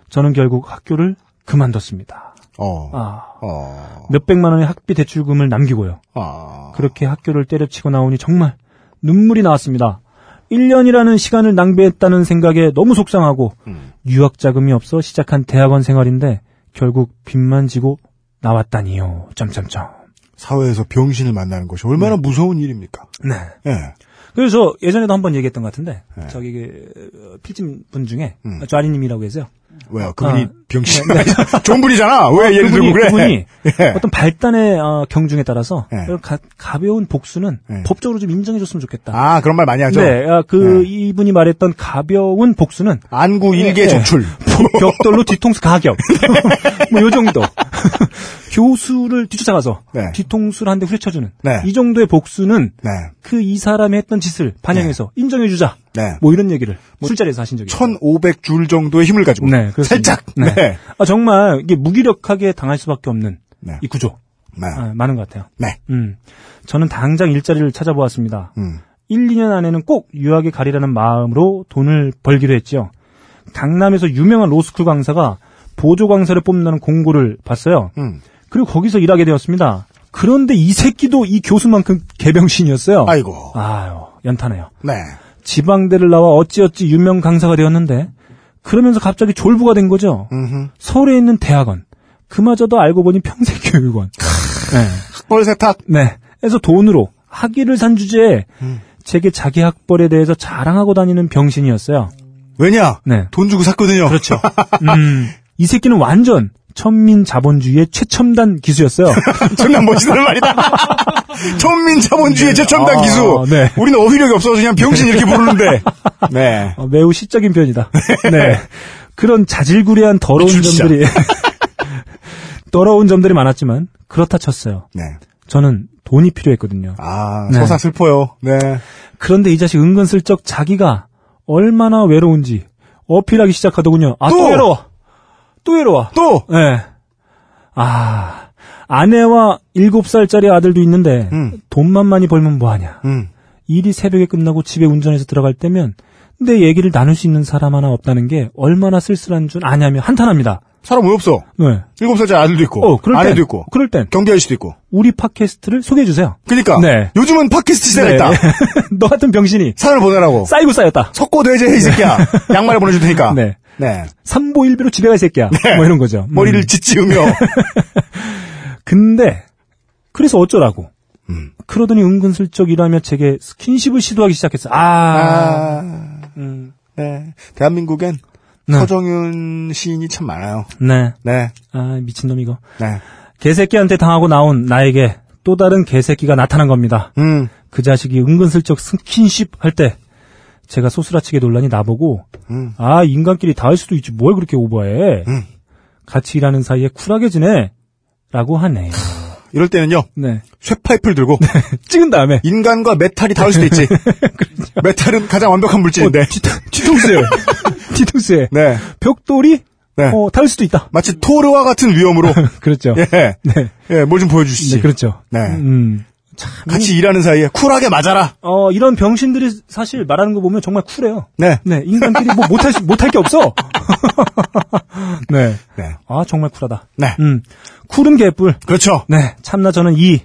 저는 결국 학교를 그만뒀습니다. 어. 아, 어. 몇백만 원의 학비 대출금을 남기고요. 아. 그렇게 학교를 때려치고 나오니 정말 눈물이 나왔습니다. 1년이라는 시간을 낭비했다는 생각에 너무 속상하고 음. 유학 자금이 없어 시작한 대학원 생활인데 결국 빚만 지고 나왔다니요. 점점점. 사회에서 병신을 만나는 것이 얼마나 무서운 일입니까? 네. 예. 그래서 예전에도 한번 얘기했던 것 같은데 네. 저기 그 필진 분 중에 음. 좌리님이라고 계세요. 왜요? 그분이 아. 병신. 좋은 분이잖아. 왜 예를 들고 그래? 그분이 예. 어떤 발단의 어, 경중에 따라서 네. 이런 가, 가벼운 복수는 네. 법적으로 좀 인정해줬으면 좋겠다. 아, 그런 말 많이 하죠. 네, 아, 그 네. 이분이 말했던 가벼운 복수는 안구 일개 네. 적출. 벽돌로 뒤통수 가격. 뭐 요 정도. 교수를 뒤쫓아가서 네. 뒤통수를 한 대 후려쳐주는 네. 이 정도의 복수는 네. 그이 사람이 했던 짓을 반영해서 인정해주자. 네. 뭐 이런 얘기를 술자리에서 하신 적이 있어요. 1500줄 정도의 힘을 가지고. 네, 그렇습니다. 살짝. 네. 네. 아, 정말 이게 무기력하게 당할 수밖에 없는 네. 이 구조 네. 아, 많은 것 같아요. 네. 음, 저는 당장 일자리를 찾아보았습니다. 음. 1, 2년 안에는 꼭 유학에 가리라는 마음으로 돈을 벌기로 했죠. 강남에서 유명한 로스쿨 강사가 보조 강사를 뽑는다는 공고를 봤어요. 음. 그리고 거기서 일하게 되었습니다. 그런데 이 새끼도 이 교수만큼 개병신이었어요. 아이고. 아유, 연타네요. 네. 지방대를 나와 어찌어찌 유명 강사가 되었는데 그러면서 갑자기 졸부가 된 거죠. 음흠. 서울에 있는 대학원. 그마저도 알고 보니 평생교육원. 네. 학벌 세탁. 네. 그래서 돈으로 학위를 산 주제에 음. 제게 자기 학벌에 대해서 자랑하고 다니는 병신이었어요. 왜냐? 네. 돈 주고 샀거든요. 그렇죠. 음, 이 새끼는 완전 천민 자본주의의 최첨단 기수였어요. 존나 멋있는 말이다. 천민 자본주의 최첨단 아, 기수. 네. 우리는 어휘력이 없어서 그냥 병신 이렇게 부르는데. 네. 어, 매우 시적인 편이다. 네. 그런 자질구레한 더러운. 점들이 더러운 점들이 많았지만 그렇다 쳤어요. 네. 저는 돈이 필요했거든요. 아, 네. 서사 슬퍼요. 네. 그런데 이 자식 은근슬쩍 자기가 얼마나 외로운지 어필하기 시작하더군요. 아, 또, 또! 외로워. 또 외로워. 또! 네. 아, 아내와 7살짜리 아들도 있는데 음. 돈만 많이 벌면 뭐하냐. 음. 일이 새벽에 끝나고 집에 운전해서 들어갈 때면 내 얘기를 나눌 수 있는 사람 하나 없다는 게 얼마나 쓸쓸한 줄 아냐며 한탄합니다. 사람 왜 없어? 네. 일곱 살짜리 아들도 있고. 어, 그럴 아내도 땐, 있고. 그럴 땐 경비 아저씨도 있고. 우리 팟캐스트를 소개해 주세요. 그니까. 네. 요즘은 팟캐스트 시대가 있다. 너 같은 병신이 사연을 보내라고. 쌓이고 쌓였다. 석고대제 이 새끼야. 양말을 보내줄 테니까. 네. 네. 삼보일비로 집에 가이 새끼야. 뭐 이런 거죠. 음. 머리를 짓지으며. 근데 그래서 어쩌라고. 음. 그러더니 은근슬쩍 일하며 제게 스킨십을 시도하기 시작했어. 아. 아. 음. 네. 대한민국엔 네. 서정윤 시인이 참 많아요. 네. 네. 아, 미친놈 이거. 네. 개새끼한테 당하고 나온 나에게 또 다른 개새끼가 나타난 겁니다. 음. 그 자식이 은근슬쩍 스킨십 할 때 제가 소스라치게 놀라니 나보고 음. 아 인간끼리 다 할 수도 있지 뭘 그렇게 오버해 음. 같이 일하는 사이에 쿨하게 지내 라고 하네요 이럴 때는요. 네 쇠파이프를 들고 찍은 다음에 인간과 메탈이 닿을 수도 있지. 메탈은 가장 완벽한 물질인데. 어, 뒤, 뒤통수에 뒤통수에 네. 벽돌이 네. 어, 닿을 수도 있다 마치 토르와 같은 위험으로. 그렇죠 예. 네, 예, 뭘 좀 보여주시지. 네 그렇죠 네. 음. 참, 같이 일하는 사이에 쿨하게 맞아라. 어, 이런 병신들이 사실 말하는 거 보면 정말 쿨해요. 네. 네, 인간끼리 뭐 못할, 수- 못할 게 없어. 네. 네. 아, 정말 쿨하다. 네. 음. 쿨은 개뿔. 그렇죠. 네. 참나 저는 이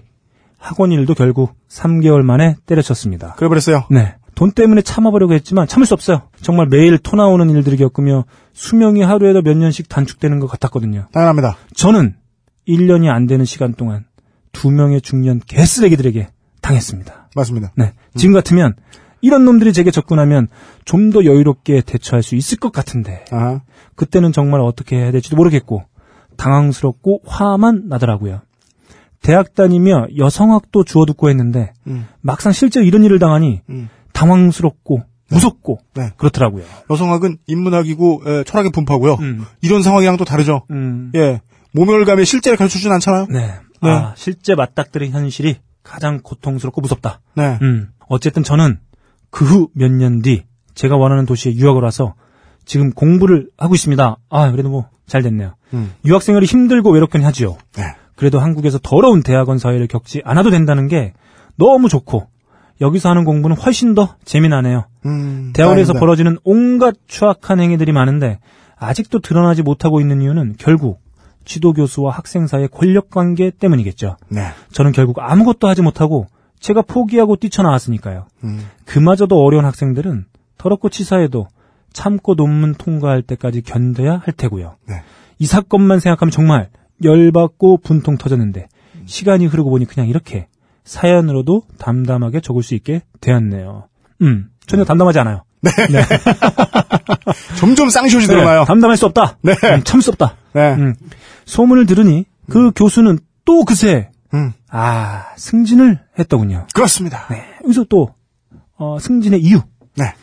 학원 일도 결국 3개월 만에 때려쳤습니다. 그래 버렸어요. 네. 돈 때문에 참아보려고 했지만 참을 수 없어요. 정말 매일 토 나오는 일들을 겪으며 수명이 하루에도 몇 년씩 단축되는 것 같았거든요. 당연합니다. 저는 1년이 안 되는 시간 동안 두 명의 중년 개쓰레기들에게 당했습니다. 맞습니다. 네. 지금 같으면 이런 놈들이 제게 접근하면 좀 더 여유롭게 대처할 수 있을 것 같은데 아하. 그때는 정말 어떻게 해야 될지도 모르겠고 당황스럽고 화만 나더라고요. 대학 다니며 여성학도 주워 듣고 했는데 음. 막상 실제로 이런 일을 당하니 음. 당황스럽고 무섭고 네. 그렇더라고요. 여성학은 인문학이고 에, 철학의 분파고요. 음. 이런 상황이랑 또 다르죠. 음. 예. 모멸감의 실제를 가르쳐주진 않잖아요. 네. 네. 아, 실제 맞닥뜨린 현실이 가장 고통스럽고 무섭다. 네. 음. 어쨌든 저는 그 후 몇 년 뒤 제가 원하는 도시에 유학을 와서 지금 공부를 하고 있습니다. 아, 그래도 뭐 잘 됐네요. 음. 유학 생활이 힘들고 외롭긴 하지요. 네. 그래도 한국에서 더러운 대학원 사회를 겪지 않아도 된다는 게 너무 좋고 여기서 하는 공부는 훨씬 더 재미나네요. 음, 대학원에서. 벌어지는 온갖 추악한 행위들이 많은데 아직도 드러나지 못하고 있는 이유는 결국 지도 교수와 학생 사이의 권력 관계 때문이겠죠. 네. 저는 결국 아무것도 하지 못하고 제가 포기하고 뛰쳐나왔으니까요. 음. 그마저도 어려운 학생들은 더럽고 치사해도 참고 논문 통과할 때까지 견뎌야 할 테고요. 네. 이 사건만 생각하면 정말 열받고 분통 터졌는데 시간이 흐르고 보니 그냥 이렇게 사연으로도 담담하게 적을 수 있게 되었네요. 음, 전혀 담담하지 않아요. 점점 쌍시옷이 드러나요. 담담할 수 없다. 네. 음, 참을 수 없다. 네. 음, 소문을 들으니 그 교수는 또 그새 음. 아 승진을 했더군요. 그렇습니다. 네. 여기서 또 어, 승진의 이유. 네.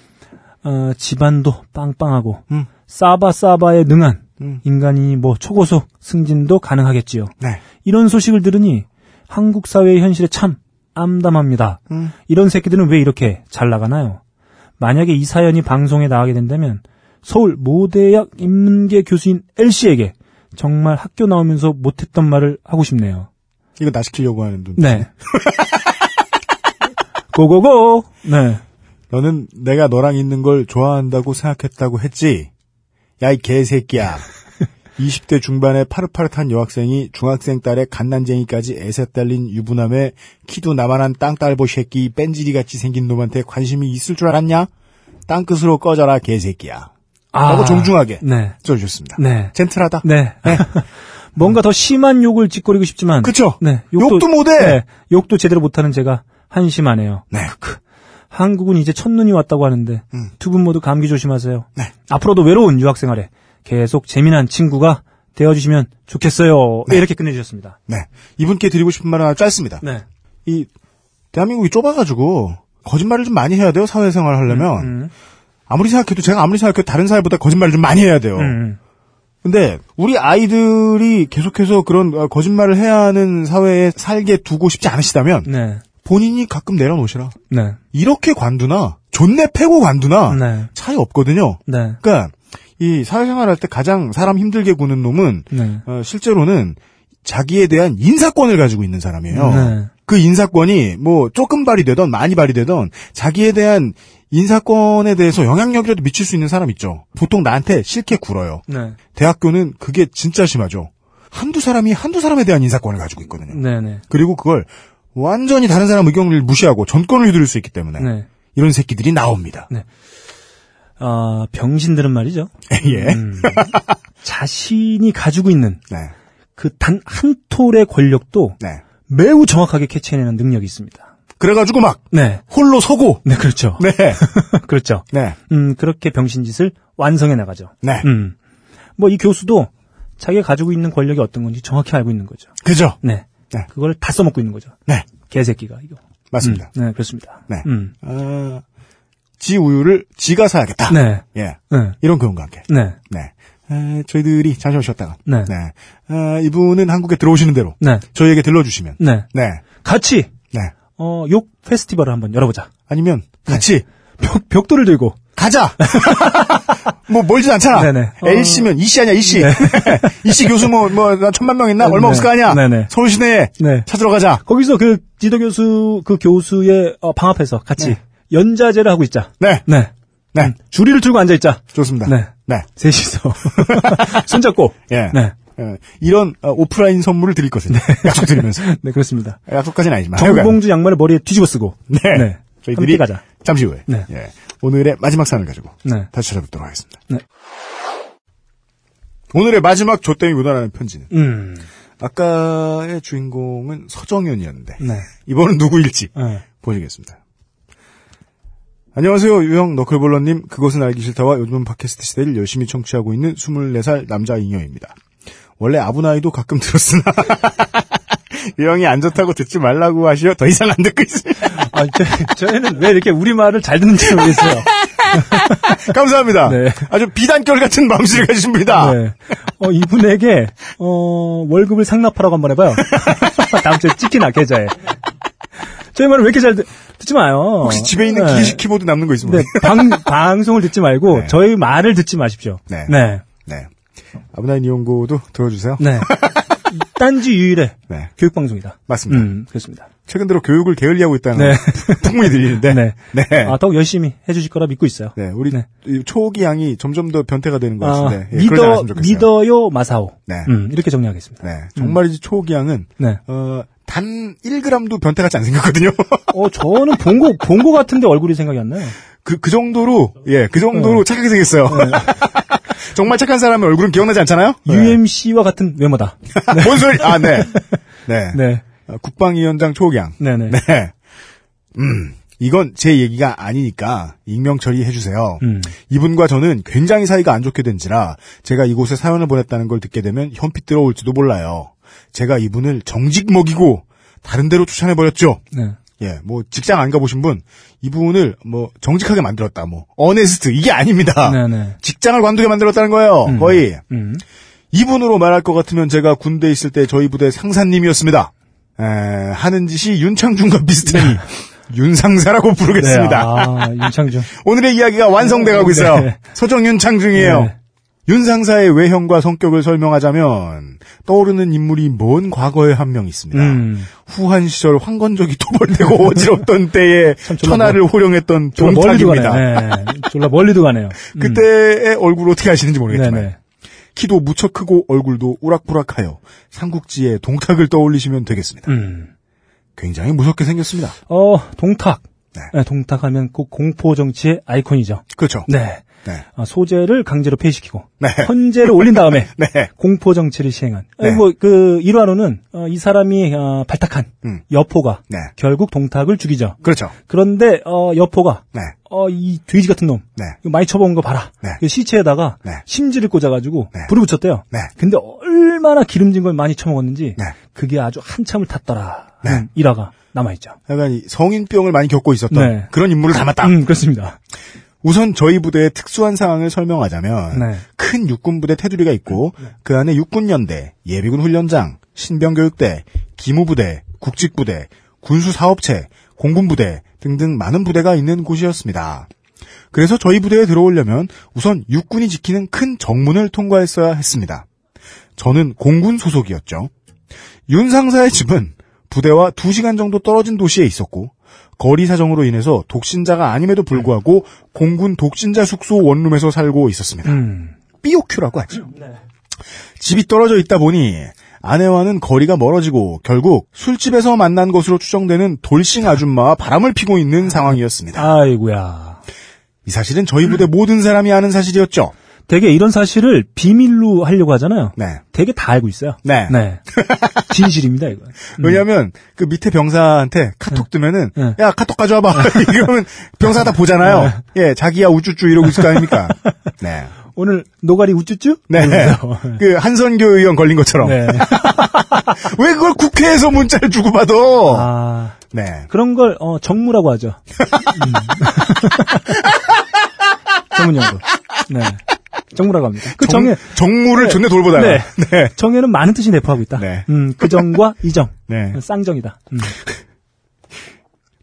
어, 집안도 빵빵하고 음. 싸바싸바에 능한 음. 인간이 뭐 초고속 승진도 가능하겠지요. 네. 이런 소식을 들으니 한국 사회의 현실에 참 암담합니다. 음. 이런 새끼들은 왜 이렇게 잘 나가나요? 만약에 이 사연이 방송에 나가게 된다면 서울 모대학 인문계 교수인 L씨에게 정말 학교 나오면서 못했던 말을 하고 싶네요. 이거 나 시키려고 하는 눈. 네. 고고고! 네. 너는 내가 너랑 있는 걸 좋아한다고 생각했다고 했지? 야, 이 개새끼야. 20대 중반의 파릇파릇한 여학생이 중학생 딸의 갓난쟁이까지 애새 딸린 유부남의 키도 나만한 땅딸보 새끼 뺀지리같이 생긴 놈한테 관심이 있을 줄 알았냐? 땅끝으로 꺼져라 개새끼야. 라고 정중하게 네. 써주셨습니다. 네. 젠틀하다. 네. 뭔가 더 심한 욕을 짓거리고 싶지만. 그쵸? 네. 욕도 못해! 네. 욕도 제대로 못하는 제가 한심하네요. 네. 한국은 이제 첫눈이 왔다고 하는데 음. 두분 모두 감기 조심하세요. 네. 앞으로도 외로운 유학 생활에 계속 재미난 친구가 되어주시면 좋겠어요. 네, 이렇게 끝내주셨습니다. 네. 이분께 드리고 싶은 말은 아주 짧습니다. 네. 이, 대한민국이 좁아가지고, 거짓말을 좀 많이 해야 돼요, 사회생활 하려면. 음, 아무리 생각해도, 제가 아무리 생각해도 다른 사회보다 거짓말을 좀 많이 해야 돼요. 음, 근데, 우리 아이들이 계속해서 그런 어, 거짓말을 해야 하는 사회에 살게 두고 싶지 않으시다면, 네. 본인이 가끔 내려놓으시라. 네. 이렇게 관두나, 존내 패고 관두나, 네. 차이 없거든요. 네. 그러니까, 이 사회생활 할 때 가장 사람 힘들게 구는 놈은, 네. 어, 실제로는 자기에 대한 인사권을 가지고 있는 사람이에요. 네. 그 인사권이 뭐 조금 발휘되던 많이 발휘되던 자기에 대한 인사권에 대해서 영향력이라도 미칠 수 있는 사람 있죠. 보통 나한테 싫게 굴어요. 네. 대학교는 그게 진짜 심하죠. 한두 사람이 한두 사람에 대한 인사권을 가지고 있거든요. 네. 네. 그리고 그걸 완전히 다른 사람 의견을 무시하고 전권을 휘두를 수 있기 때문에 네. 이런 새끼들이 나옵니다. 아, 병신들은 말이죠. 예. 음, 자신이 가지고 있는 네. 그단 한 톨의 권력도 네. 매우 정확하게 캐치해내는 능력이 있습니다. 그래가지고 막 네. 홀로 서고 네, 그렇죠. 네. 그렇죠. 네. 음, 그렇게 병신짓을 완성해 나가죠. 네. 음. 뭐 이 교수도 자기가 가지고 있는 권력이 어떤 건지 정확히 알고 있는 거죠. 그죠? 네. 네. 그걸 다 써먹고 있는 거죠. 네. 개새끼가, 이거. 맞습니다. 음, 네, 그렇습니다. 네. 음. 어, 지 우유를 지가 사야겠다. 네. 예. 네. 이런 그림과 함께. 네. 네. 에, 저희들이 잠시 쉬었다가. 네. 아, 이분은 한국에 들어오시는 대로. 네. 저희에게 들러주시면. 네. 네. 같이, 네. 어, 욕 페스티벌을 한번 열어보자. 아니면 같이 벽, 벽돌을 들고. 가자. 뭐 멀진 않잖아. 네네. 어. L씨면 이 씨 아니야 이 씨. 이 씨 교수 뭐뭐 천만 명 있나 얼마 네. 없을 거 아니야. 네네. 서울 시내에 네. 찾으러 가자. 거기서 그 지도 교수, 그 교수의 어, 방 앞에서 같이 네. 연자제를 하고 있자. 네. 네. 네. 줄이를 들고 앉아 있자. 좋습니다. 네. 네. 셋이서. 손잡고. 예. 네. 예, 이런 어, 오프라인 선물을 드릴 것을 약속드리면서 네, 그렇습니다. 약속까지는 아니지만 정봉주 양말을 머리에 뒤집어 쓰고. 네. 네. 저희들이 가자. 잠시 후에 네. 예, 오늘의 마지막 사연을 가지고 네. 다시 찾아뵙도록 하겠습니다. 네. 오늘의 마지막 조땡이 묻어나는 편지는 음. 아까의 주인공은 서정현이었는데 네. 이번은 누구일지 네. 보시겠습니다. 안녕하세요. 유형 너클볼러님. 그것은 알기 싫다와 요즘 은 팟캐스트 시대를 열심히 청취하고 있는 24살 남자 잉여입니다. 원래 아부나이도 가끔 들었으나 유형이 안 좋다고 듣지 말라고 하시어 더 이상 안 듣고 있어요. 아, 저, 저희는 왜 이렇게 우리 말을 잘 듣는지 모르겠어요. 감사합니다. 네. 아주 비단결 같은 마음씨를 가지신 분이다. 네. 어, 이분에게, 어, 월급을 상납하라고 한번 해봐요. 다음 주에 찍히나, 계좌에. 저희 말을 왜 이렇게 잘 듣, 듣지 마요. 혹시 집에 있는 네. 기계식 키보드 남는 거 있으면 네, 방, 방송을 듣지 말고, 네. 저희 말을 듣지 마십시오. 네. 네. 네. 아브나인 이용고도 들어주세요. 네. 딴지 유일의 네. 교육방송이다. 맞습니다. 음, 그렇습니다. 최근 들어 교육을 게을리하고 있다는 네. 풍문이 들리는데. 네. 네. 아, 더욱 열심히 해주실 거라 믿고 있어요. 네, 우리 네. 이 초기 양이 점점 더 변태가 되는 것 아, 같은데 예, 그러지 믿어. 믿어요, 마사오. 네. 음, 이렇게 정리하겠습니다. 네, 정말이지 초기 양은 네. 어, 단 1g도 변태 같지 안 생겼거든요. 어, 저는 본 거, 본거 같은데 얼굴이 생각이 안 나요. 그, 그 정도로, 예, 그 정도로 네. 착하게 생겼어요. 정말 착한 사람의 얼굴은 기억나지 않잖아요? 네. UMC와 같은 외모다. 뭔 소리? 아, 네. 네. 네. 어, 국방위원장 초기양. 네네. 네. 음, 이건 제 얘기가 아니니까 익명 처리해 주세요. 음. 이분과 저는 굉장히 사이가 안 좋게 된지라 제가 이곳에 사연을 보냈다는 걸 듣게 되면 현피 들어올지도 몰라요. 제가 이분을 정직 먹이고 다른 데로 추천해 버렸죠. 네. 예, 뭐 직장 안 가보신 분 이분을 뭐 정직하게 만들었다, 뭐 어네스트 이게 아닙니다. 네네. 직장을 관두게 만들었다는 거예요. 음. 거의 음. 이분으로 말할 것 같으면 제가 군대 있을 때 저희 부대 상사님이었습니다. 에, 하는 짓이 윤창중과 비슷하니 윤상사라고 부르겠습니다. 네, 아, 윤창중. 오늘의 이야기가 완성돼가고 있어요. 네. 소정 윤창중이에요. 네. 윤상사의 외형과 성격을 설명하자면 떠오르는 인물이 먼 과거에 한 명 있습니다. 음. 후한 시절 황건적이 토벌되고 어지럽던 때에 천하를 호령했던 졸라 멀리도 동탁입니다. 가네요. 네. 졸라 멀리도 가네요. 음. 그때의 얼굴 어떻게 아시는지 모르겠지만 네네. 키도 무척 크고 얼굴도 우락부락하여 삼국지의 동탁을 떠올리시면 되겠습니다. 음. 굉장히 무섭게 생겼습니다. 어, 동탁. 네. 네, 동탁하면 꼭 공포 정치의 아이콘이죠. 그렇죠. 네. 네. 아, 소재를 강제로 폐시키고 네. 헌재를 올린 다음에 네. 공포 정치를 시행한. 네. 뭐그 일화로는 어, 이 사람이 어, 발탁한 음. 여포가 네. 결국 동탁을 죽이죠. 그렇죠. 그런데 어, 여포가 네. 어, 이 돼지 같은 놈 네. 이거 많이 쳐본 거 봐라. 네. 그 시체에다가 네. 심지를 꽂아가지고 네. 불을 붙였대요. 네. 근데 얼마나 기름진 걸 많이 처먹었는지 네. 그게 아주 한참을 탔더라. 일화가 남아있죠. 약간 이 성인병을 많이 겪고 있었던 네. 그런 인물을 담았다. 음, 그렇습니다. 우선 저희 부대의 특수한 상황을 설명하자면 네. 큰 육군 부대 테두리가 있고 그 안에 육군연대, 예비군 훈련장, 신병교육대, 기무부대, 국직부대, 군수사업체, 공군부대 등등 많은 부대가 있는 곳이었습니다. 그래서 저희 부대에 들어오려면 우선 육군이 지키는 큰 정문을 통과했어야 했습니다. 저는 공군 소속이었죠. 윤 상사의 집은 부대와 2시간 정도 떨어진 도시에 있었고 거리 사정으로 인해서 독신자가 아님에도 불구하고 공군 독신자 숙소 원룸에서 살고 있었습니다. 음. 삐오큐라고 하죠. 집이 떨어져 있다 보니 아내와는 거리가 멀어지고 결국 술집에서 만난 것으로 추정되는 돌싱 아줌마와 바람을 피고 있는 상황이었습니다. 아이고야. 이 사실은 저희 부대 모든 사람이 아는 사실이었죠. 되게 이런 사실을 비밀로 하려고 하잖아요. 네. 되게 다 알고 있어요. 네. 네. 진실입니다, 이거. 왜냐하면 그 밑에 병사한테 카톡 뜨면은 네. 야 카톡 가져와봐 이러면 병사가 다 보잖아요. 예, 자기야 우쭈쭈 이러고 있을 거 아닙니까? 네. 오늘 노가리 우쭈쭈? 네. 그 한선교 의원 걸린 것처럼 네. 왜 그걸 국회에서 문자를 주고 받아? 아, 네. 그런 걸, 어, 정무라고 하죠. 음. 전문 용어로. 네. 정무라고 합니다. 그 정, 정에, 정무를 네. 존내 돌보다가 네. 네. 정에는 많은 뜻이 내포하고 있다. 네. 음, 그 정과 이정. 네. 쌍정이다. 음.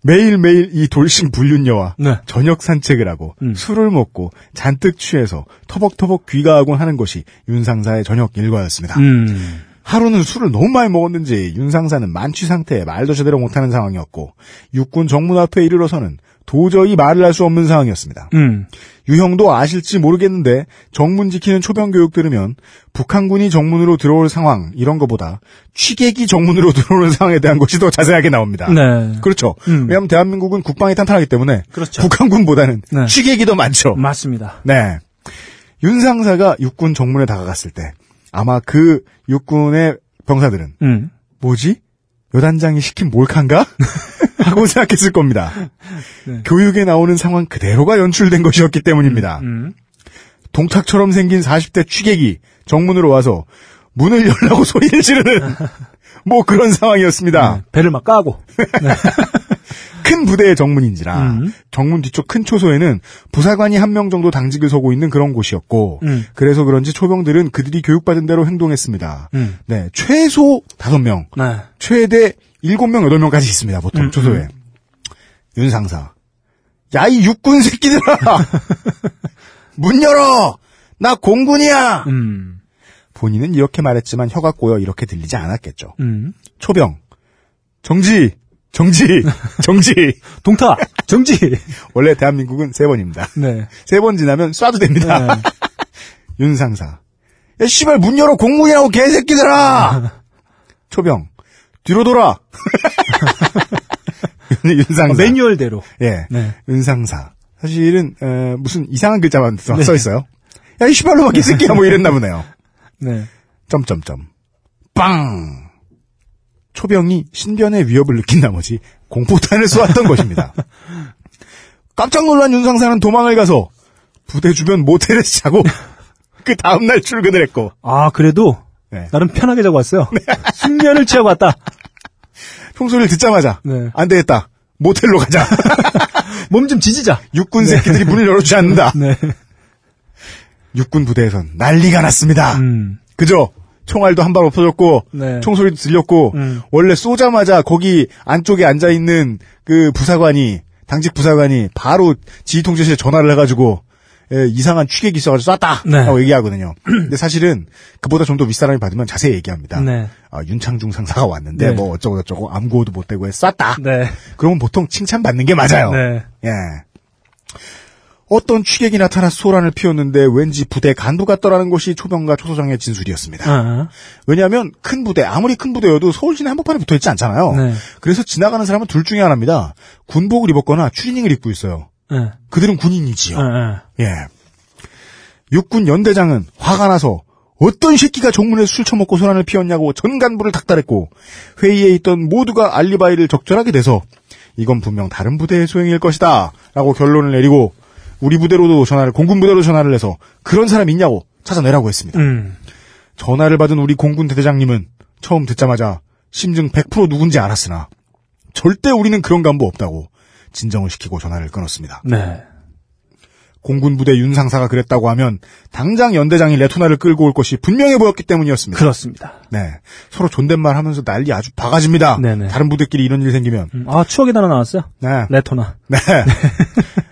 매일매일 이 돌싱 불륜녀와 네. 저녁 산책을 하고 음. 술을 먹고 잔뜩 취해서 터벅터벅 귀가하곤 하는 것이 윤상사의 저녁 일과였습니다. 음. 하루는 술을 너무 많이 먹었는지 윤상사는 만취 상태에 말도 제대로 못하는 상황이었고 육군 정문 앞에 이르러서는 도저히 말을 할 수 없는 상황이었습니다. 음. 유형도 아실지 모르겠는데 정문 지키는 초병 교육 들으면 북한군이 정문으로 들어올 상황 이런 거보다 취객이 정문으로 들어오는 상황에 대한 것이 더 자세하게 나옵니다. 네. 그렇죠. 음. 왜냐하면 대한민국은 국방이 탄탄하기 때문에 그렇죠. 북한군보다는 네. 취객이 더 많죠. 맞습니다. 네. 윤 상사가 육군 정문에 다가갔을 때 아마 그 육군의 병사들은 음. 뭐지? 여단장이 시킨 몰카인가? 하고 생각했을 겁니다. 네. 교육에 나오는 상황 그대로가 연출된 것이었기 때문입니다. 음. 동탁처럼 생긴 40대 취객이 정문으로 와서 문을 열라고 소리를 지르는 뭐 그런 상황이었습니다. 네. 배를 막 까고. 큰 부대의 정문인지라 음. 정문 뒤쪽 큰 초소에는 부사관이 한 명 정도 당직을 서고 있는 그런 곳이었고 음. 그래서 그런지 초병들은 그들이 교육받은 대로 행동했습니다. 음. 네, 최소 5명, 네. 최대 7명, 8명까지 있습니다. 보통 음, 초소에. 윤 상사. 야, 이 육군 새끼들아! 문 열어! 나 공군이야! 음. 본인은 이렇게 말했지만 혀가 꼬여 이렇게 들리지 않았겠죠. 음. 초병. 정지! 정지! 정지! 동타! 정지! 원래 대한민국은 세 번입니다. 네. 세 번 지나면 쏴도 됩니다. 네. 윤 상사. 야, 씨발, 문 열어, 공군이라고, 개새끼들아! 초병. 뒤로 돌아! 윤 상사. 어, 매뉴얼대로. 예. 네. 은상사. 사실은 어, 무슨 이상한 글자만 써, 네. 써 있어요. 야, 이 씨발로 막이 새끼야 뭐 이랬나 보네요. 네. 점점점. 빵. 초병이 신변의 위협을 느낀 나머지 공포탄을 쏘았던 것입니다. 깜짝 놀란 윤상사는 도망을 가서 부대 주변 모텔에서 자고 그 다음날 출근을 했고 아, 그래도 네. 나름 편하게 자고 왔어요. 숙면을 취하고 왔다. 총소리를 듣자마자 네. 안 되겠다. 모텔로 가자. 몸 좀 지지자. 육군 새끼들이 문을 열어주지 않는다. 네. 육군 부대에선 난리가 났습니다. 음. 그죠? 총알도 한 발 없어졌고 네. 총소리도 들렸고 음. 원래 쏘자마자 거기 안쪽에 앉아 있는 그 부사관이 당직 부사관이 바로 지휘통제실에 전화를 해가지고 예, 이상한 취객이 있어가지고 쐈다 네. 라고 얘기하거든요. 근데 사실은 그보다 좀 더 윗사람이 받으면 자세히 얘기합니다. 네. 아, 윤창중 상사가 왔는데 네. 뭐 어쩌고 저쩌고 암구호도 못 대고 해서 쐈다. 네. 그러면 보통 칭찬 받는 게 맞아요. 네. 예. 어떤 취객이 나타나 소란을 피웠는데 왠지 부대 간부 같더라는 것이 초병과 초소장의 진술이었습니다. 아. 왜냐하면 큰 부대 아무리 큰 부대여도 서울 시내 한복판에 붙어 있지 않잖아요. 네. 그래서 지나가는 사람은 둘 중에 하나입니다. 군복을 입었거나 추리닝을 입고 있어요. 네. 그들은 군인이지요. 네. 예. 육군 연대장은 화가 나서 어떤 새끼가 정문에서 술 처먹고 소란을 피웠냐고 전 간부를 닥달했고 회의에 있던 모두가 알리바이를 적절하게 돼서 이건 분명 다른 부대의 소행일 것이다 라고 결론을 내리고 우리 부대로도 전화를 공군 부대로 전화를 해서 그런 사람 있냐고 찾아내라고 했습니다. 음. 전화를 받은 우리 공군 대대장님은 처음 듣자마자 심증 100% 누군지 알았으나 절대 우리는 그런 간부 없다고 진정을 시키고 전화를 끊었습니다. 네. 공군 부대 윤 상사가 그랬다고 하면 당장 연대장이 레토나를 끌고 올 것이 분명해 보였기 때문이었습니다. 그렇습니다. 네. 서로 존댓말 하면서 난리 아주 바가집니다. 네네. 다른 부대끼리 이런 일 생기면. 음. 아, 추억의 단어 나왔어요? 네. 레토나. 네.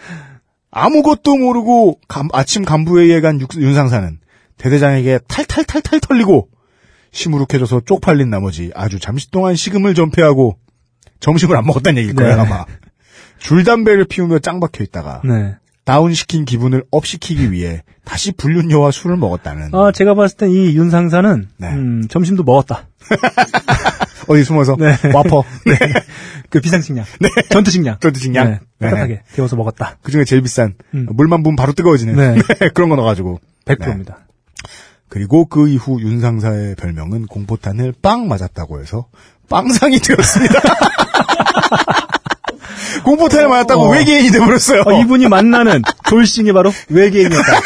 아무것도 모르고 감- 아침 간부회의에 간 육- 윤 상사는 대대장에게 탈탈탈탈 털리고 시무룩해져서 쪽팔린 나머지 아주 잠시 동안 식음을 전폐하고 점심을 안 먹었다는 얘기일 거예요, 네. 아마. 줄담배를 피우며 짱 박혀 있다가 네. 다운시킨 기분을 업시키기 위해 다시 불륜녀와 술을 먹었다는 아, 제가 봤을 땐 이 윤상사는, 네. 음, 점심도 먹었다. 어디 숨어서 네. 와퍼 네. 그 비상식량. 전투식량. 전투식량. 네. 깨끗하게 데워서 먹었다. 그 중에 제일 비싼 음. 물만 부으면 바로 뜨거워지는 네. 그런 거 넣어가지고 100%입니다. 그리고 그 이후 윤 상사의 별명은 공포탄을 빵 맞았다고 해서 빵상이 되었습니다. 공포탄을 맞았다고 어. 외계인이 돼버렸어요. 어, 이분이 만나는 돌싱이 바로 외계인이었다.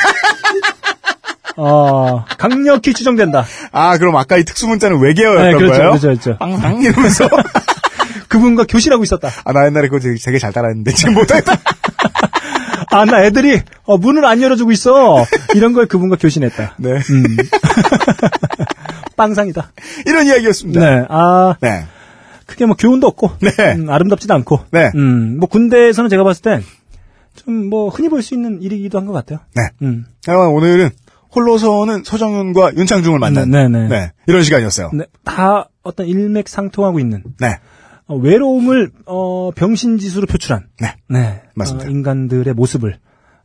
어, 강력히 추정된다. 아 그럼 아까 이 특수문자는 외계어였던 네, 그렇죠, 거예요? 그렇죠, 그렇죠. 빵상 이러면서 그분과 교실하고 있었다. 아 나 옛날에 그거 되게, 되게 잘 따라했는데 지금 못하겠다. 아, 나 애들이 어, 문을 안 열어주고 있어. 이런 걸 그분과 교신했다. 네 음. 빵상이다. 이런 이야기였습니다. 네, 아, 네. 크게 뭐 교훈도 없고, 네. 음, 아름답지도 않고, 네. 음, 뭐 군대에서는 제가 봤을 땐 좀 뭐 흔히 볼 수 있는 일이기도 한 것 같아요. 네. 음. 하여간 오늘은 홀로서는 서정윤과 윤창중을 만난 네, 네, 네. 네, 이런 시간이었어요. 네, 다 어떤 일맥상통하고 있는 네. 어, 외로움을 어, 병신지수로 표출한 네. 네, 맞습니다. 어, 인간들의 모습을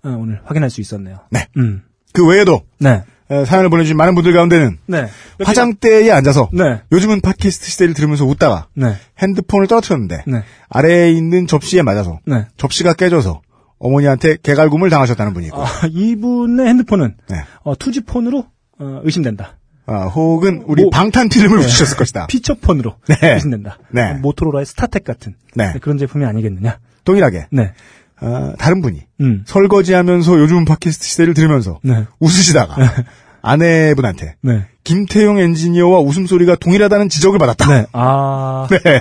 어, 오늘 확인할 수 있었네요. 네. 음. 그 외에도 네. 에, 사연을 보내주신 많은 분들 가운데는 네. 화장대에 앉아서 네. 요즘은 팟캐스트 시대를 들으면서 웃다가 네. 핸드폰을 떨어뜨렸는데 네. 아래에 있는 접시에 맞아서 네. 접시가 깨져서 어머니한테 개갈굼을 당하셨다는 분이 있고 아, 이분의 핸드폰은 네. 어, 투지폰으로 어, 의심된다. 아, 혹은 우리 뭐- 방탄 필름을 붙이셨을 것이다. 피처폰으로 네. 의심된다. 네. 모토로라의 스타텍 같은 네. 그런 제품이 아니겠느냐. 동일하게 네. 아, 다른 분이 음. 설거지하면서 요즘 팟캐스트 시대를 들으면서 네. 웃으시다가 아내분한테 네. 김태용 엔지니어와 웃음소리가 동일하다는 지적을 받았다. 네. 아, 네.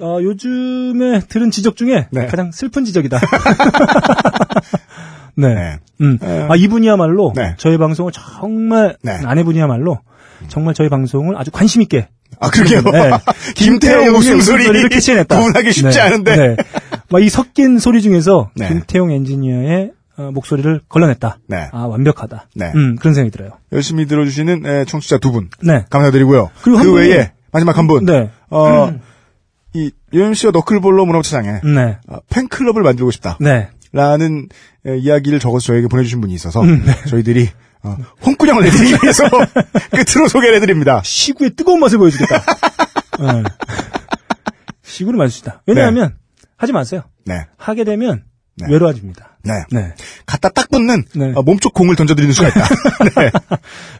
어, 요즘에 들은 지적 중에 네. 가장 슬픈 지적이다. 네. 네. 음. 아, 이분이야말로 네. 저희 방송을 정말 네. 아내분이야말로 정말 저희 방송을 아주 관심 있게 아, 그러게요. 네. 김태용 웃음소리를 캐치해냈다. 구분하기 쉽지 네. 않은데. 네. 막이 섞인 소리 중에서 네. 김태용 엔지니어의 어, 목소리를 걸러냈다. 네. 아 완벽하다. 네. 음, 그런 생각이 들어요. 열심히 들어주시는 에, 청취자 두 분. 네. 감사드리고요. 그리고 한그 외에 마지막 한 분. 네. 어, 이 UMC와 너클볼러 문화차장에 네. 어, 팬클럽을 만들고 싶다. 네. 라는 에, 이야기를 적어서 저에게 보내주신 분이 있어서 음, 네. 저희들이 어, 홍구령을 내드리기 위해서 끝으로 소개를 해드립니다. 시구의 뜨거운 맛을 보여주겠다. 네. 시구를 맞으시다. 왜냐하면 하지 마세요. 네. 하게 되면 네. 외로워집니다. 네. 네. 갖다 딱 붙는 네. 어, 몸쪽 공을 던져드리는 수가 있다. 네.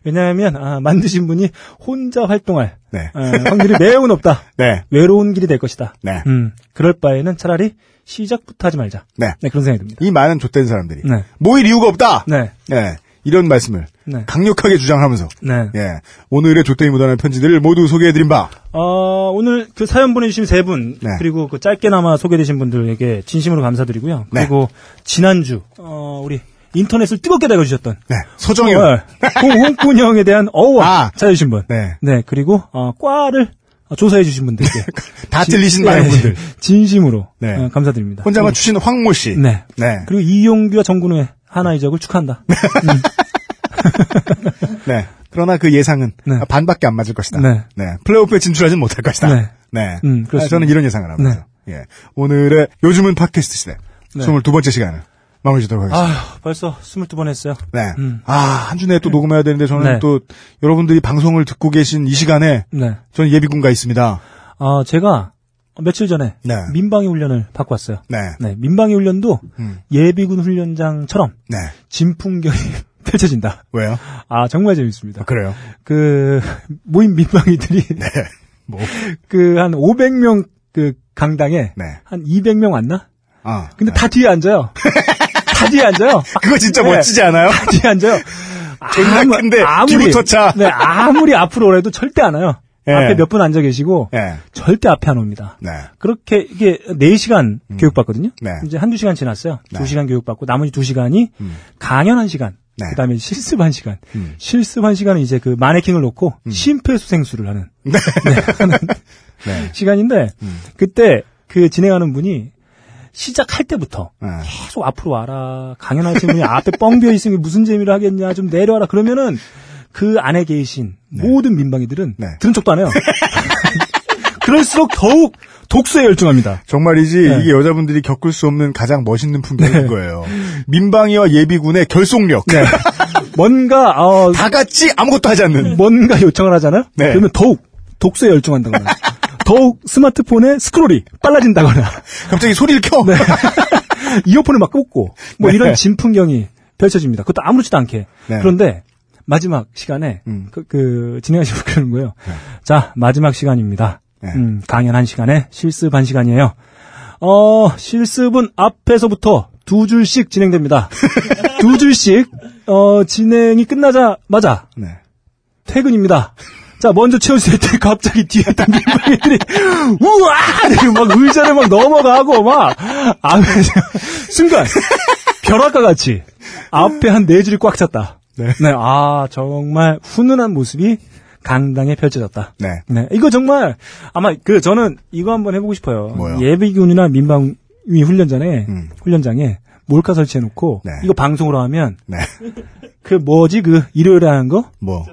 왜냐하면 아, 만드신 분이 혼자 활동할 네. 어, 확률이 매우 높다. 네. 외로운 길이 될 것이다. 네. 음, 그럴 바에는 차라리 시작부터 하지 말자. 네. 그런 생각이 듭니다. 이 많은 좆된 사람들이 네. 모일 이유가 없다. 네. 네. 이런 말씀을 네. 강력하게 주장하면서 네. 예. 오늘의 좆된이 묻어나는 편지들을 모두 소개해드린 바 어, 오늘 그 사연 보내주신 세 분, 네. 그리고 그 짧게나마 소개되신 분들에게 진심으로 감사드리고요. 네. 그리고 지난주, 어, 우리 인터넷을 뜨겁게 달궈주셨던 네. 서정현 어, 홍홍군 형에 대한 어워 아. 찾아주신 분. 네. 그리고, 어, 과를 조사해주신 분들께. 다 진- 틀리신 네, 많은 분들 진심으로 네. 어, 감사드립니다. 혼자 맞추신 황모 씨. 네. 네. 그리고 이용규와 정근우의 하나 이적을 축하한다. 네. 그러나 그 예상은 네. 반밖에 안 맞을 것이다. 네. 플레이오프에 진출하지는 못할 것이다. 네. 네. 음, 그렇습니다. 아, 저는 이런 예상을 합니다. 예. 오늘의 요즘은 팟캐스트 시대. 네. 22번째 시간을 마무리 짓도록 하겠습니다. 아휴, 벌써 22번 했어요. 네. 음. 아, 한주 내에 또 녹음해야 되는데 저는 네. 또 여러분들이 방송을 듣고 계신 이 시간에 네. 저는 예비군가 있습니다. 아, 제가 며칠 전에 네. 민방위 훈련을 받고 왔어요. 네. 네, 민방위 훈련도 음. 예비군 훈련장처럼 네. 진풍경이 펼쳐진다. 왜요? 아, 정말 재밌습니다. 아, 그래요? 그, 모임 민방위들이, 네. 뭐. 그, 한 500명 그 강당에 네. 한 200명 왔나? 아. 근데 다 뒤에 앉아요. 다 뒤에 앉아요. 그거 진짜 네. 멋지지 않아요? 다 뒤에 앉아요. 존나 아무- 큰데 아무리, 차. 네, 아무리 앞으로 오래도 절대 안 와요. 예. 앞에 몇 분 앉아 계시고, 네. 절대 앞에 안 옵니다. 네. 그렇게 이게 4시간 교육받거든요. 네. 이제 한두 시간 지났어요. 네. 2시간 교육받고 나머지 2시간이 음. 강연 1시간. 네. 그다음에 실습 1시간. 음. 실습 1시간은 이제 그 마네킹을 놓고 심폐소생술을 하는 네. 하는 네. 시간인데 음. 그때 그 진행하는 분이 시작할 때부터 네. 계속 앞으로 와라. 강연하시는 분이 앞에 뻥 비어 있으니 무슨 재미를 하겠냐. 좀 내려와라. 그러면은 그 안에 계신 모든 민방위들은 네. 들은 척도 안 해요. 그럴수록 더욱 독서에 열중합니다. 정말이지 네. 이게 여자분들이 겪을 수 없는 가장 멋있는 풍경인 거예요. 민방위와 예비군의 결속력. 네. 뭔가 어, 다 같이 아무것도 하지 않는. 뭔가 요청을 하잖아요. 네. 그러면 더욱 독서에 열중한다거나 더욱 스마트폰의 스크롤이 빨라진다거나 갑자기 소리를 켜. 네. 이어폰을 막 꽂고 뭐 네. 이런 진풍경이 펼쳐집니다. 그것도 아무렇지도 않게. 네. 그런데 마지막 시간에 음. 그, 그 진행하시고 그러는 거예요. 자 마지막 시간입니다. 네. 음, 강연 한 시간에 실습 한 시간이에요. 어 실습은 앞에서부터 두 줄씩 진행됩니다. 두 줄씩 어 진행이 끝나자마자 네. 퇴근입니다. 자, 먼저 채워주실 때 갑자기 뒤에 있던 민방위들이, 우와! 막 의자를 막 넘어가고 막, 아, 순간, 벼락과 같이 앞에 한 네 줄이 꽉 찼다. 네. 아, 정말 훈훈한 모습이 강당에 펼쳐졌다. 네. 네, 이거 정말, 아마 그, 저는 이거 한번 해보고 싶어요. 뭐요? 예비군이나 민방위 훈련장에, 음. 훈련장에 몰카 설치해놓고 네. 이거 방송으로 하면 네. 그 뭐지 그 일요일에 하는 거 뭐.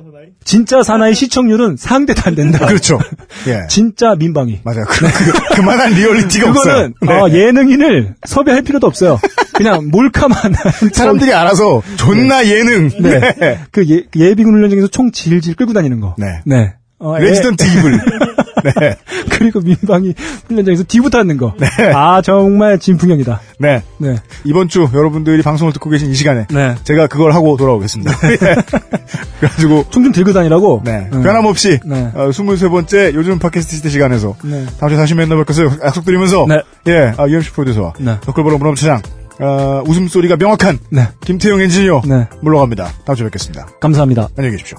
진짜 사나이 시청률은 상대도 안 된다. 그렇죠. 예. 진짜 민방위. 맞아요. 그, 그, 그 만한 리얼리티가 없어요. 그거는 아, 예능인을 섭외할 필요도 없어요. 그냥 몰카만 한 사람들이 알아서 존나 예능. 네. 네. 그 예, 그 예비군 훈련장에서 총 질질 끌고 다니는 거. 네. 어, 애- Resident Evil. 네. 그리고 민방위 훈련장에서 뒤부터 하는 거. 아 정말 진풍경이다. 네. 네. 이번 주 여러분들이 방송을 듣고 계신 이 시간에 네. 제가 그걸 하고 돌아오겠습니다. 예. 그래가지고 총 좀 들고 다니라고. 네. 음. 변함없이 네. 어, 23번째 요즘 팟캐스트 시대 시간에서 네. 다음 주에 다시 만나 볼 것을 약속드리면서 네. 예, 아, 유엠씨 프로듀서와 네. 덕글보러 문화부차장 어, 웃음소리가 명확한 네. 김태용 엔지니어 네. 물러갑니다. 다음 주에 뵙겠습니다. 감사합니다. 안녕히 계십시오.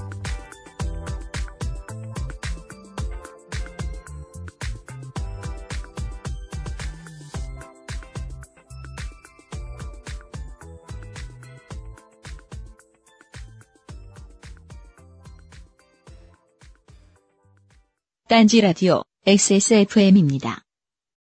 딴지 라디오 XSFM입니다.